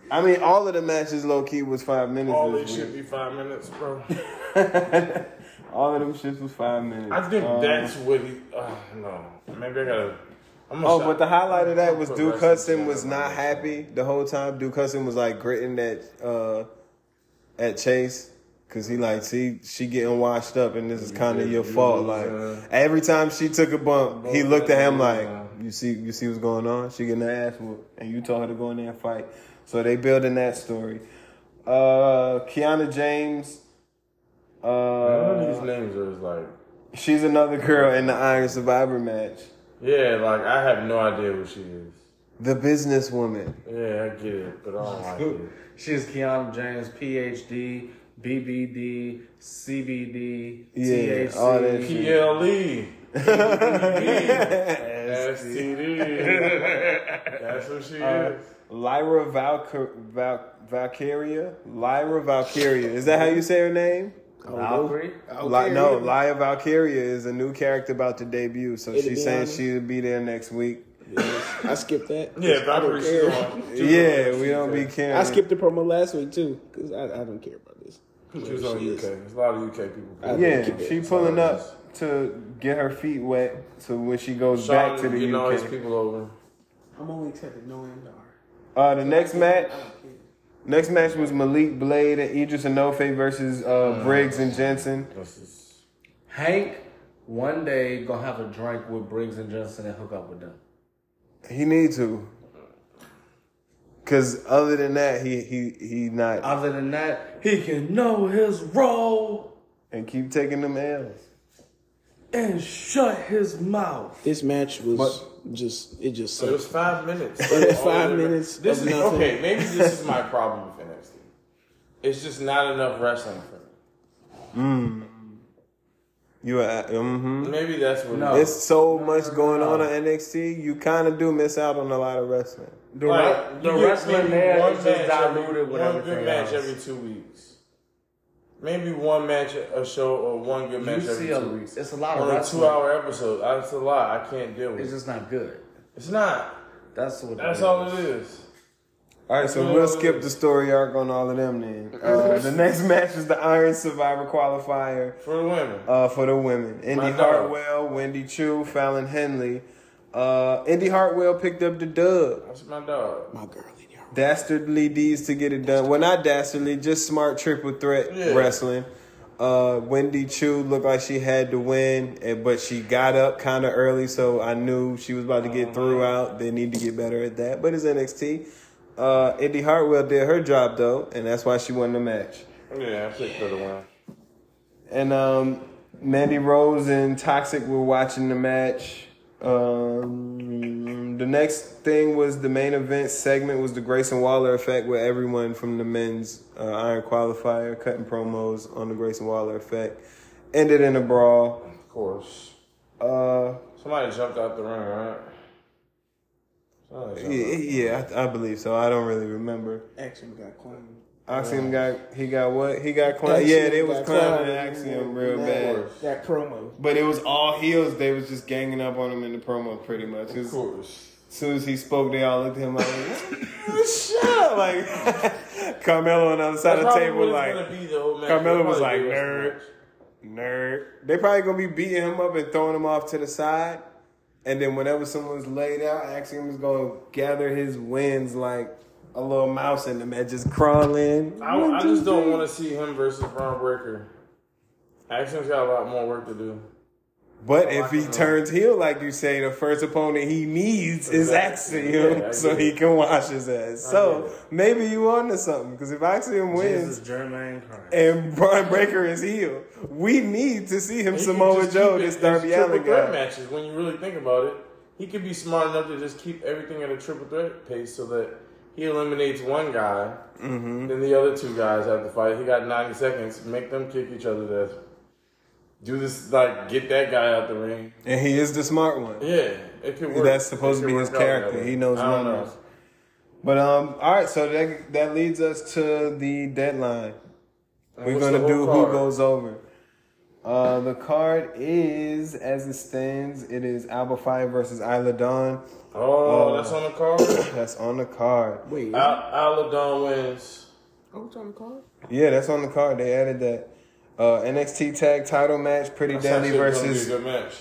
I mean, all of the matches low key was five minutes. All this these week. should be five minutes, bro. <laughs> all of them shits was five minutes. I think Um, that's what he. Uh, no, maybe I gotta. I'm Oh, but the highlight of that was Put Duke wrestling Hudson was not happy the whole time. Duke Hudson was like gritting that uh at Chase because he like see she getting washed up and this is kind of your fault. Like every time she took a bump, he looked at him like you see you see what's going on. She getting her ass whooped and you told her to go in there and fight. So they building that story. Uh, Kiana James. None of Uh, these names are like. she's another girl in the Iron Survivor match. Yeah, like I have no idea who she is. The businesswoman. Yeah, I get it, but I don't like it. <laughs> She's Keanu James, PhD, BBD, CBD, Yeah, THC. all that shit. PLE. STD. <laughs> That's who she Uh, is. Lyra Valkyr- Val- Valkyria? Lyra Valkyria. Is that how you say her name? Valkyrie. Li- no, Lyra Valkyria is a new character about to debut. So It'll she's saying she'll be there next week. I skipped that. Yeah, I don't Valkyrie care. <laughs> Yeah, we don't be caring. I skipped the promo last week too because I, I don't care about this. She was on She UK. is. There's a lot of UK people. Yeah, she pulling up to get her feet wet. So when she goes back to the getting all his UK. people over. I'm only telling no MDR. Uh, the next match. Next match was Malik Blade and Idris Enofe versus uh, Briggs and Jensen. Hank, one day gonna have a drink with Briggs and Jensen and hook up with them. He need to. Cause other than that, he he he not Other than that, he can know his role and keep taking them L's. and shut his mouth. This match was just it just So it was five minutes. It was five minutes This of is nothing. okay. Maybe this is my problem with NXT. It's just not enough wrestling for me. Mm. You uh, mm-hmm. Maybe that's what. No. it is. It's so much going on on NXT. You kind of do miss out on a lot of wrestling. The, Like, re- the wrestling maybe there one match just every- diluted with one everything good match else. every two weeks. Maybe one match a show or one good match You every see a- two weeks. it's a lot of on a wrestling. two-hour episode. That's a lot. I can't deal with It's just not good. It's not. That's what. That's it all is. it is. All right, so we'll skip the story arc on all of them then. Uh, the next match is the Iron Survivor qualifier For the women. uh, for the women. Indi My dog. Hartwell, Wendy Chu, Fallon Henley. Uh, Indi Hartwell picked up the dub. That's my dog. My girl in here. Dastardly deeds to get it done. Well, not dastardly, just smart triple threat Yeah. wrestling. Uh, Wendy Chu looked like she had to win, but she got up kind of early, so I knew she was about to get through out. They need to get better at that, but it's NXT. Uh, Indi Hartwell did her job though, and that's why she won the match. Yeah, I picked her to win. And um, Mandy Rose and Toxic were watching the match. Um, the next thing was the main event segment was the Grayson Waller effect, where everyone from the men's uh, Iron Qualifier cutting promos on the Grayson Waller effect. Ended in a brawl. Of course. Uh, Somebody jumped out the ring, right? Oh, Jumped yeah, yeah I, I believe so. I don't really remember. Axiom got claimed. Axiom got he got what? He got clowned. Axiom Yeah, they was clowned. Axiom real That- bad. That promo. But it was all heels. They was just ganging up on him in the promo, pretty much. Of course. soon as he spoke, they all looked at him like, <laughs> "Shut up!" Like <laughs> Carmelo on the other side of the table, like gonna be the whole match. Carmelo was like, be the rest of the "Nerd." nerd. They probably gonna be beating him up and throwing him off to the side. And then whenever someone's laid out, Axiom is gonna gather his wins like a little mouse in the and just crawling. I, I just don't want to see him versus Bron Breakker. Action's got a lot more work to do. But if he turns heel, like you say, the first opponent he needs is Exactly. Axiom, Yeah, <laughs> so he can wash his ass. I So maybe you on to something because if Axiom wins Jesus, Jermaine Christ. and Bron Breakker is heel, we need to see him He Samoa Joe, keep it this as Darby triple Allin threat guy. matches. When you really think about it, he could be smart enough to just keep everything at a triple threat pace so that he eliminates one guy, Mm-hmm. then the other two guys have to fight. He got ninety seconds. Make them kick each other to death. Do this like get that guy out the ring. And he is the smart one. Yeah, it could work. That's supposed to be his work out that character. He knows I don't know. But um, all right. So that that leads us to the deadline. And We're gonna do whole who goes over. Uh, the card is as it stands. It is Alba Fire versus Isla Dawn. Oh, Uh, that's on the card. <coughs> That's on the card. Wait, Al- Aladon wins. oh, it's on the card? Yeah, that's on the card. They added that. Uh, NXT Tag Title match. Pretty That's Deadly actually gonna be versus match.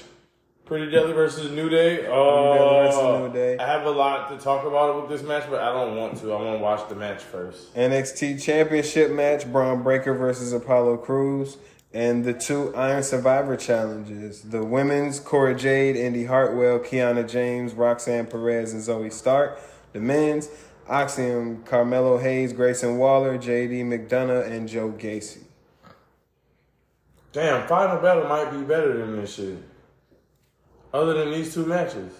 Pretty Deadly versus New Day. Versus New Day. I have a lot to talk about with this match, but I don't want to. I want to watch the match first. NXT Championship match, Bron Breakker versus Apollo Crews, and the two Iron Survivor challenges. The women's, Cora Jade, Indi Hartwell, Kiana James, Roxanne Perez, and Zoey Stark. The men's, Axiom, Carmelo Hayes, Grayson Waller, JD McDonagh, and Joe Gacy. Damn, Final Battle might be better than this shit. Other than these two matches.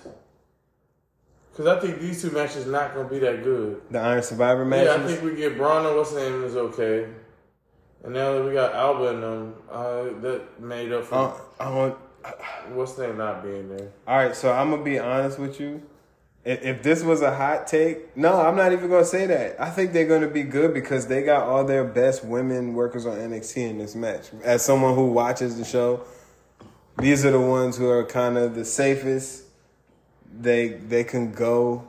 Because I think these two matches not going to be that good. The Iron Survivor matches. Yeah, I think we get Bron and what's name is okay. And now that we got Alba in them, uh, that made up for Uh, I want, what's name not being there. all right, so I'm gonna be honest with you. If, this was a hot take, no, I'm not even gonna say that. I think they're gonna be good because they got all their best women workers on NXT in this match. As someone who watches the show, these are the ones who are kind of the safest. They they can go.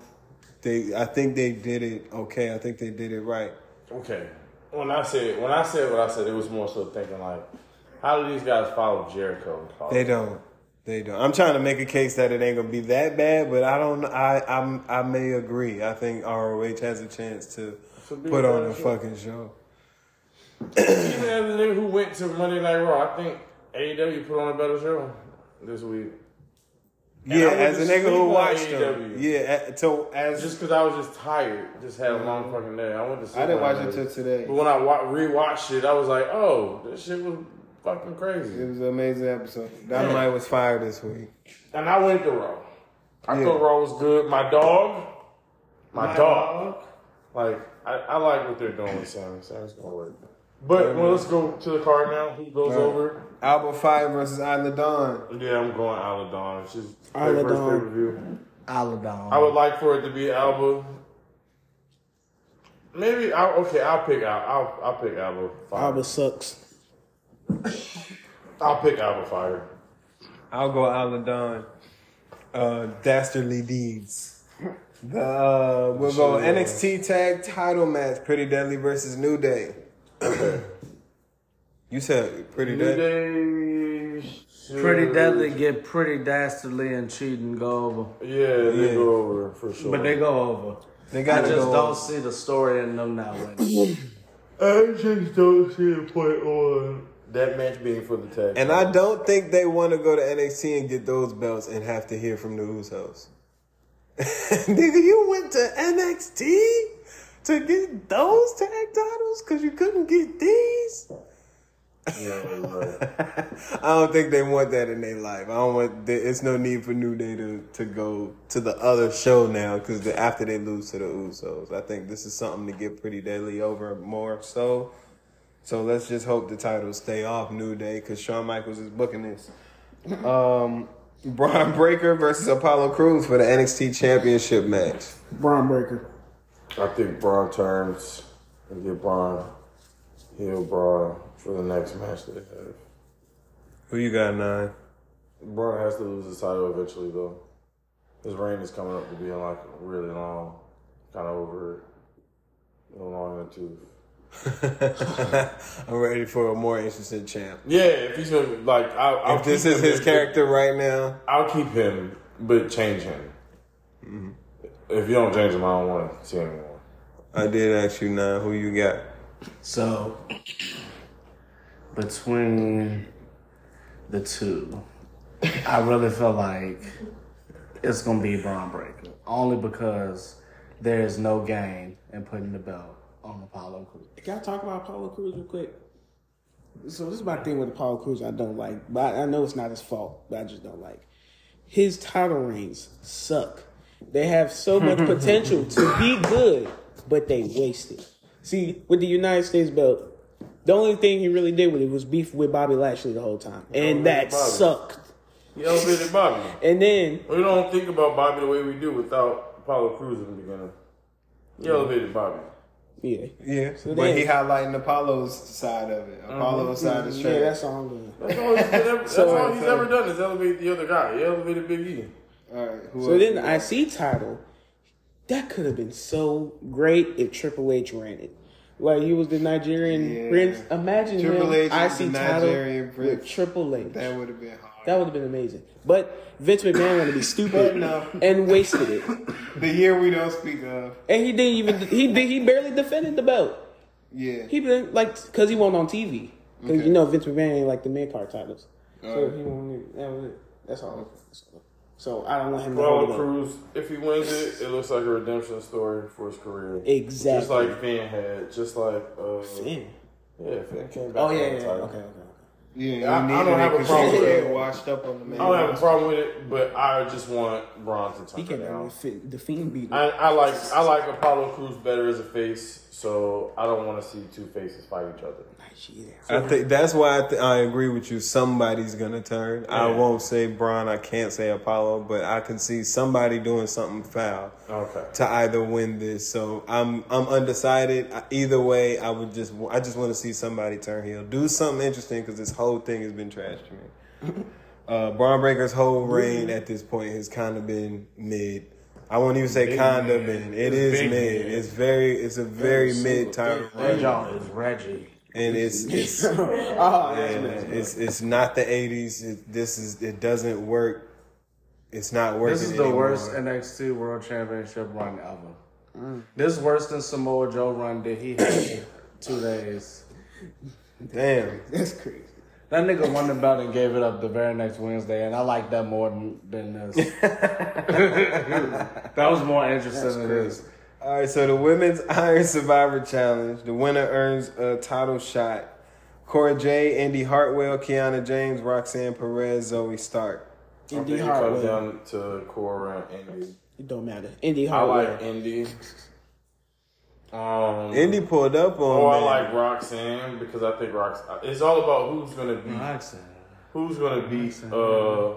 They I think they did it okay. I think they did it right. Okay. When I said when I said what I said, it was more so thinking like, how do these guys follow Jericho? They don't. They don't. I'm trying to make a case that it ain't gonna be that bad, but I don't. I I'm, I may agree. I think ROH has a chance to Should be put a on a show. fucking show. Even as a nigga who went to Monday Night Raw, I think AEW put on a better show this week. And Yeah, as a nigga who on watched them. AEW. Yeah, a- so as Just because I was just tired, just had a long fucking day. I went to sleep. I didn't watch it till today. But when I wa- rewatched it, I was like, oh, this shit was fucking crazy. It was an amazing episode. Dynamite was fired this week. And I went to Raw. I Yeah. thought Raw was good. My dog, my, dog. Like, I, I like what they're doing with Sammy. Sammy's gonna work. But well, let's go to the card now. Who goes right. over? Alba Fire versus Isla Dawn. Yeah, I'm going Aladon. She's Isla Dawn. pay-per-view. Aladon. I would like for it to be Alba. Maybe I'll, okay. I'll pick Al. I'll I'll pick Alba. Fire. Alba sucks. <laughs> I'll pick Alba Fire. I'll go Isla Dawn. Uh, Dastardly Deeds. The uh, we'll go Sure. NXT Tag Title match. Pretty Deadly versus New Day. <clears throat> you said Pretty New Deadly. Day. Pretty deadly, get pretty dastardly and cheat and go over. Yeah, they Yeah. go over for sure. But they go over. They I got just to don't go. see the story in them not winning. <laughs> I just don't see the point on that match being for the tag. And I don't think they want to go to NXT and get those belts and have to hear from the Usos. <laughs> Nigga, you went to NXT to get those tag titles because you couldn't get these. yeah, <laughs> right. I don't think they want that in their life. I don't want. there- It's no need for New Day to, to go to the other show now because after they lose to the Usos, I think this is something to get pretty deadly over more. So, so let's just hope the titles stay off New Day because Shawn Michaels is booking this. Um, <laughs> Bron Breakker versus Apollo Crews for the NXT Championship match. Bron Breakker. I think Bron turns and get Bron heel Bron for the next match they have. Who you got nine? Bron has to lose his title eventually, though. His reign is coming up to being like really long, kind of over it, a little long in tooth. <laughs> I'm ready for a more interesting champ. Yeah, if he's gonna like, I'll, I'll If this is him, his but- character right now, I'll keep him, but change him. Mm-hmm. If you don't change him, I don't want to see him anymore. I did ask you now who you got. So between the two, I really feel like it's gonna be Bron Breakker. Only because there is no gain in putting the belt on Apollo Crews. Can I talk about Apollo Crews real quick? So this is my thing with Apollo Crews. I don't like, but I know it's not his fault. But I just don't like his title reigns. Suck. They have so much <laughs> potential to be good, but they waste it. See, with the United States belt, the only thing he really did with it was beef with Bobby Lashley the whole time, and that Bobby. sucked. He elevated Bobby. <laughs> And then We don't think about Bobby the way we do without Apollo Cruz in the beginning. He elevated Bobby. Yeah, Yeah, So but he highlighting Apollo's side of it. Mm-hmm. Apollo's side is yeah, straight. that's all I'm doing. That's all he's, <laughs> ever, that's So- all he's ever done is elevate the other guy. He elevated Big E. All right. Who So then you the? IC title, that could have been so great if Triple H ran it. Like he was the Nigerian Yeah. prince. Imagine Triple him H is IC the title Nigerian with. Triple H. that would have been hard. That would have been amazing. But Vince McMahon wanted to be stupid no. and wasted it. <laughs> the year we don't speak of. And he didn't even he did he barely defended the belt. Yeah. He been like because he won on TV. Because Okay. you know Vince McMahon ain't like the mid card titles. So Alright. he won. That was it. That's all. So I don't want him to hold Apollo it. Crews, if he wins it, it looks like a redemption story for his career. Exactly. Just like Finn had. Just like uh, Finn. Yeah, Finn came back. Oh yeah, yeah, yeah. Okay, okay, okay. Yeah, I- I don't have it a 'cause problem with it. washed up on the man. I don't have a problem with it, but I just want Bron to turn He it came out down. with Fi- the Fiend beat. I, I like I like Apollo Crews better as a face, so I don't want to see two faces fight each other. I think that's why I, th- I agree with you. Somebody's gonna turn. I won't say Bron. I can't say Apollo, but I can see somebody doing something foul Okay. to either win this. So I'm I'm undecided. Either way, I would just I just want to see somebody turn heel, do something interesting because this whole thing has been trash to me. <laughs> Uh, Bron Breakker's whole reign at this point has kind of been mid. I won't even say Big kind of mid. It It's is big mid. mid. It's very. It's a very mid title That reign, y'all is Reggie. and it's <laughs> it's. oh, Yeah, it's it's not the '80s. It, this is it doesn't work. It's not working. This is the anymore. worst NXT World Championship run ever. This is worse than Samoa Joe run that he had <coughs> two days. Damn. That's crazy. That nigga won the belt and gave it up the very next Wednesday, and I like that more than, than this. <laughs> that was more interesting than this. All right, so the women's <laughs> Iron Survivor Challenge. The winner earns a title shot. Cora J, Indi Hartwell, Kiana James, Roxanne Perez, Zoey Stark. I Indi think it comes Hartwell. down to Cora and Indi. It don't matter. Indi Hartwell. I Hartwell. like Indi. Um, Indi pulled up on Oh, I like Roxanne because I think Roxanne. It's all about who's gonna be Roxanne. who's gonna be uh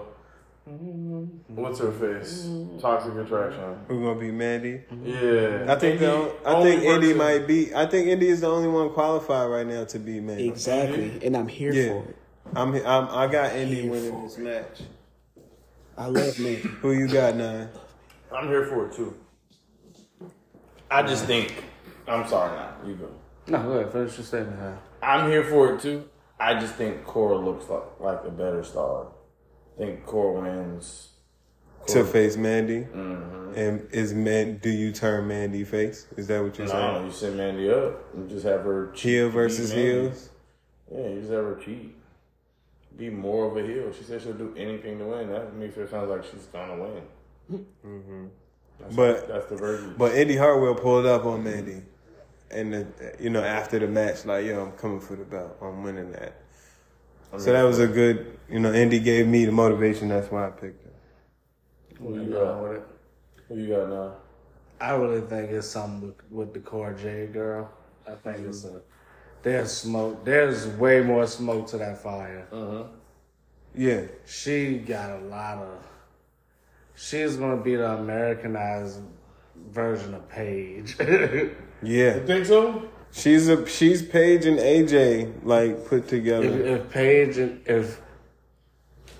what's her face Toxic Attraction. Who's gonna be Mandy? Yeah, I think Indi- the, I think Indi person- might be. I think Indi is the only one qualified right now to be Mandy. Exactly. And I'm here Yeah. for it. I'm, I'm I got Indi Here winning for this match. I love Mandy. Who you got Nyne? I'm here for it too. I just think. I'm sorry, now you go. No, go ahead. Finish your statement. Huh? I'm here for it too. I just think Cora looks like like a better star. I think Cora wins. To face Mandy, mm-hmm. and is man? Do you turn Mandy face? Is that what you're No, saying? you set Mandy up and just have her cheat Heel versus beat heels. Yeah, you just have her cheat. Be more of a heel. She said she'll do anything to win. That makes her sound like she's gonna win. Mm-hmm. That's But- that's the version. But Indi Hartwell pulled up on Mandy, and the, you know after the match, like yo, I'm coming for the belt. I'm winning that. So that was a good, you know. Indi gave me the motivation. That's why I picked her. Who you got? with it. Who you got now? I really think it's something with, with the Core J girl. I think it's a there's smoke. There's way more smoke to that fire. Uh-huh. Yeah, She got a lot of. She's gonna be the Americanized version of Paige. <laughs> yeah. You think so? She's a she's Paige and AJ like put together. if Paige and if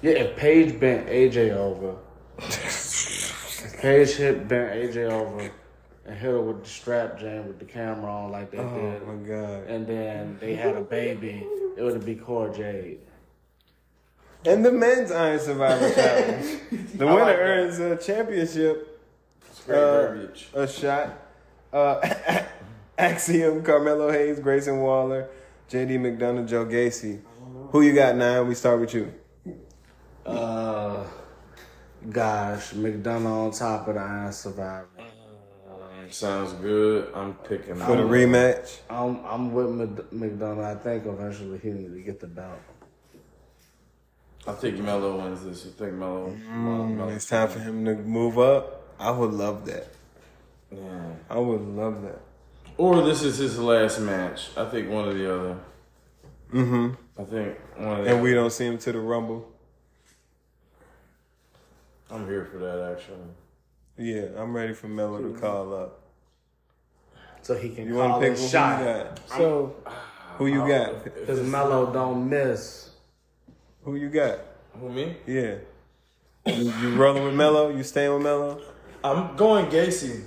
yeah, if Paige bent AJ over, <laughs> Paige hit bent AJ over and hit her with the strap jam with the camera on like they Oh did. my god. And then they had a baby. It would be Cora Jade. And the men's Iron Survivor <laughs> Challenge. The winner like earns a championship, It's great Uh, verbiage. a shot. Uh, <laughs> Axiom, Carmelo Hayes, Grayson Waller, JD McDonagh, Joe Gacy. Who you got, Nyne? We start with you. Uh, gosh, McDonagh on top of the Iron Survivor. Sounds good. I'm picking For the out- rematch. I'm I'm with Mc- McDonagh. I think eventually he needs to get the belt. I think Melo wins this. I think Melo. Melo- It's time for him to move up. I would love that. Yeah. I would love that. Or this is his last match. I think one or the other. Mm-hmm. I think one of the. And we don't see him to the Rumble. I'm here for that actually. Yeah, I'm ready for Melo to call up. So he can You want call to pick his who you shot. got? So Who you got? Because Melo don't miss. Who you got? Who me? Yeah. You, you rolling with Melo? You staying with Melo? I'm going Gacy.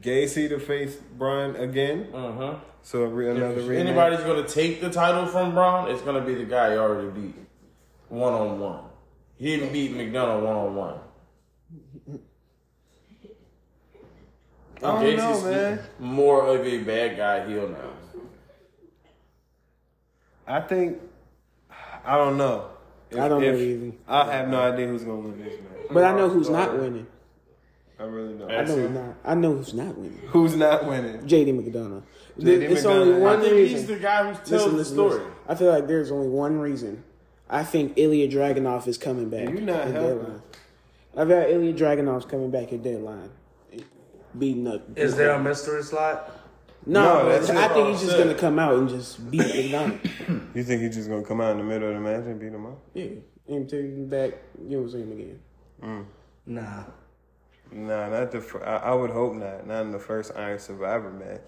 Gacy to face Bron again. Uh huh. So a re- another If rematch. anybody's gonna take the title from Bron, it's gonna be the guy he already beat, one on one. He didn't beat McDonagh one on one. I don't know, man. More of a bad guy heel now. I think I don't know. If- I don't know if- either. I have no idea who's gonna win this match. But I know who's not winning. I really don't. I know who's not. I know who's not winning. Who's not winning? JD McDonagh. JD it's McDonagh. only one I think reason. he's the guy who tells Listen, the story. listen. I feel like there's only one reason. I think Ilya Dragunov is coming back. You're not helping. I've got Ilya Dragunov's coming back at deadline, beating up. Is there a mystery slot? No, No, that's I think he's just Set. gonna come out and just beat McDonagh. <coughs> You think he's just gonna come out in the middle of the match and beat him up? yeah, and take him back. You know, see him again. Mm. Nah. Nah, not the. Fir- I, I would hope not. Not in the first Iron Survivor match.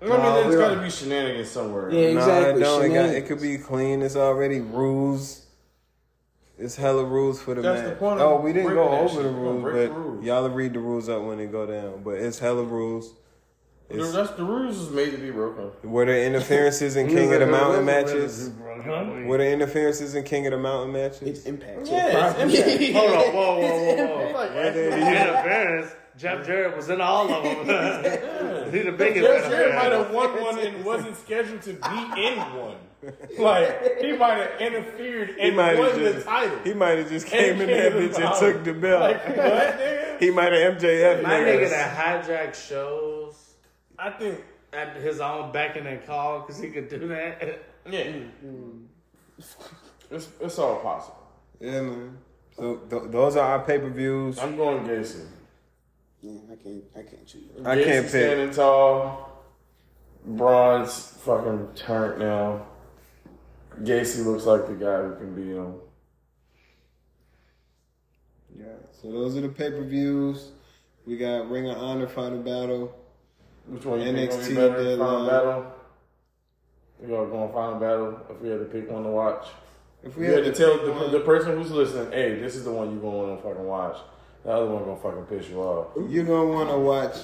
I mean, No, there's we got to be shenanigans somewhere. Yeah, exactly. No, it don't. It, got, it could be clean. It's already rules. It's hella rules for the That's match. the point of oh, we didn't go over the rules, but rules. y'all read the rules up when they go down. But it's hella rules. The, It's, that's, the rules is made to be broken. were there interferences in <laughs> King of the Mountain matches? Were there interferences in King of the Mountain matches? It's impact. Yeah, it's impact. <laughs> Hold on, whoa, whoa, whoa, whoa. Interference. Jeff Jarrett was in all of them. <laughs> he the biggest Jeff Jarrett might have won one and wasn't scheduled to be in one. Like he might have interfered He and might won have the title. he might have just came in And that bitch and took the belt. Like what? Nigga? he might have MJF. My nigga that hijack shows I think at his own becking and call because he could do that. yeah. Mm-hmm. It's it's all possible. Yeah, man. So th- those are our pay per views. I'm going Gacy. Yeah, I can't. I can't choose. I Gacy can't pick. standing tall. Bron's fucking turned now. Gacy looks like the guy who can beat him. Yeah. So those are the pay per views. We got Ring of Honor Final Battle. Which one you NXT be better? Uh, final deadline. battle. We all going final battle. If we had to pick one to watch, If we you had had to tell the, the person who's listening, "Hey, this is the one you gonna want to fucking watch." The other one gonna fucking piss you off. you're gonna want to watch.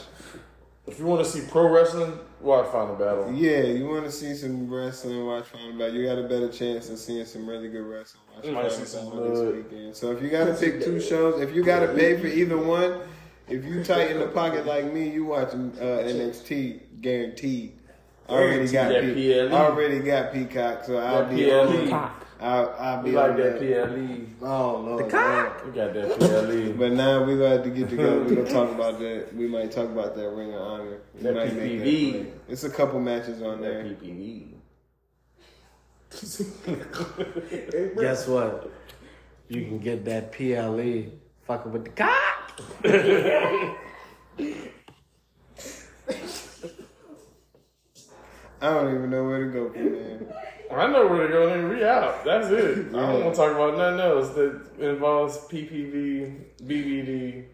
If you want to see pro wrestling, watch Final Battle. Yeah, you want to see some wrestling. Watch Final Battle. You got a better chance of seeing some really good wrestling. Watch You might Final see some Battle this weekend. So if you got to pick two shows, if you got to pay for either one, if you tight in the pocket like me, you watching uh, NXT guaranteed. I already got That Pe- PLE. I already got Peacock, so I'll That be PLE. on. I'll, I'll be We like on that that. PLE. Oh Lord, We got that PLE. But now we gonna have to get together. We gonna talk about <laughs> that. We might talk about that Ring of Honor. We That might PPV. play. It's a couple matches on That there. PPE. Guess what? You can get that PLE fucking with the cock. I don't even know where to go from there. I know where to go. Then we out. That's it. I don't want to talk about nothing else that involves PPV, BBD,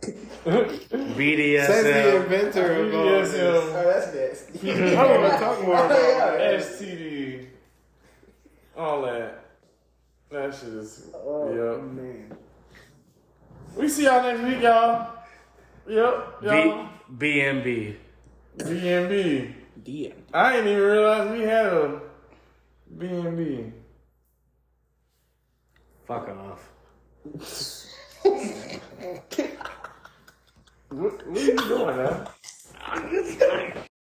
Says the BDSM. inventor of all this. BDSM, that's nasty. <laughs> I don't want to talk more about. <laughs> STD, all that. That shit is. Oh yeah. man. We We see y'all next week, y'all. Yep, y'all. B BNB. B&B. DM. I didn't even realize we had a B&B. Fuck off. What, what are you doing, man? <laughs>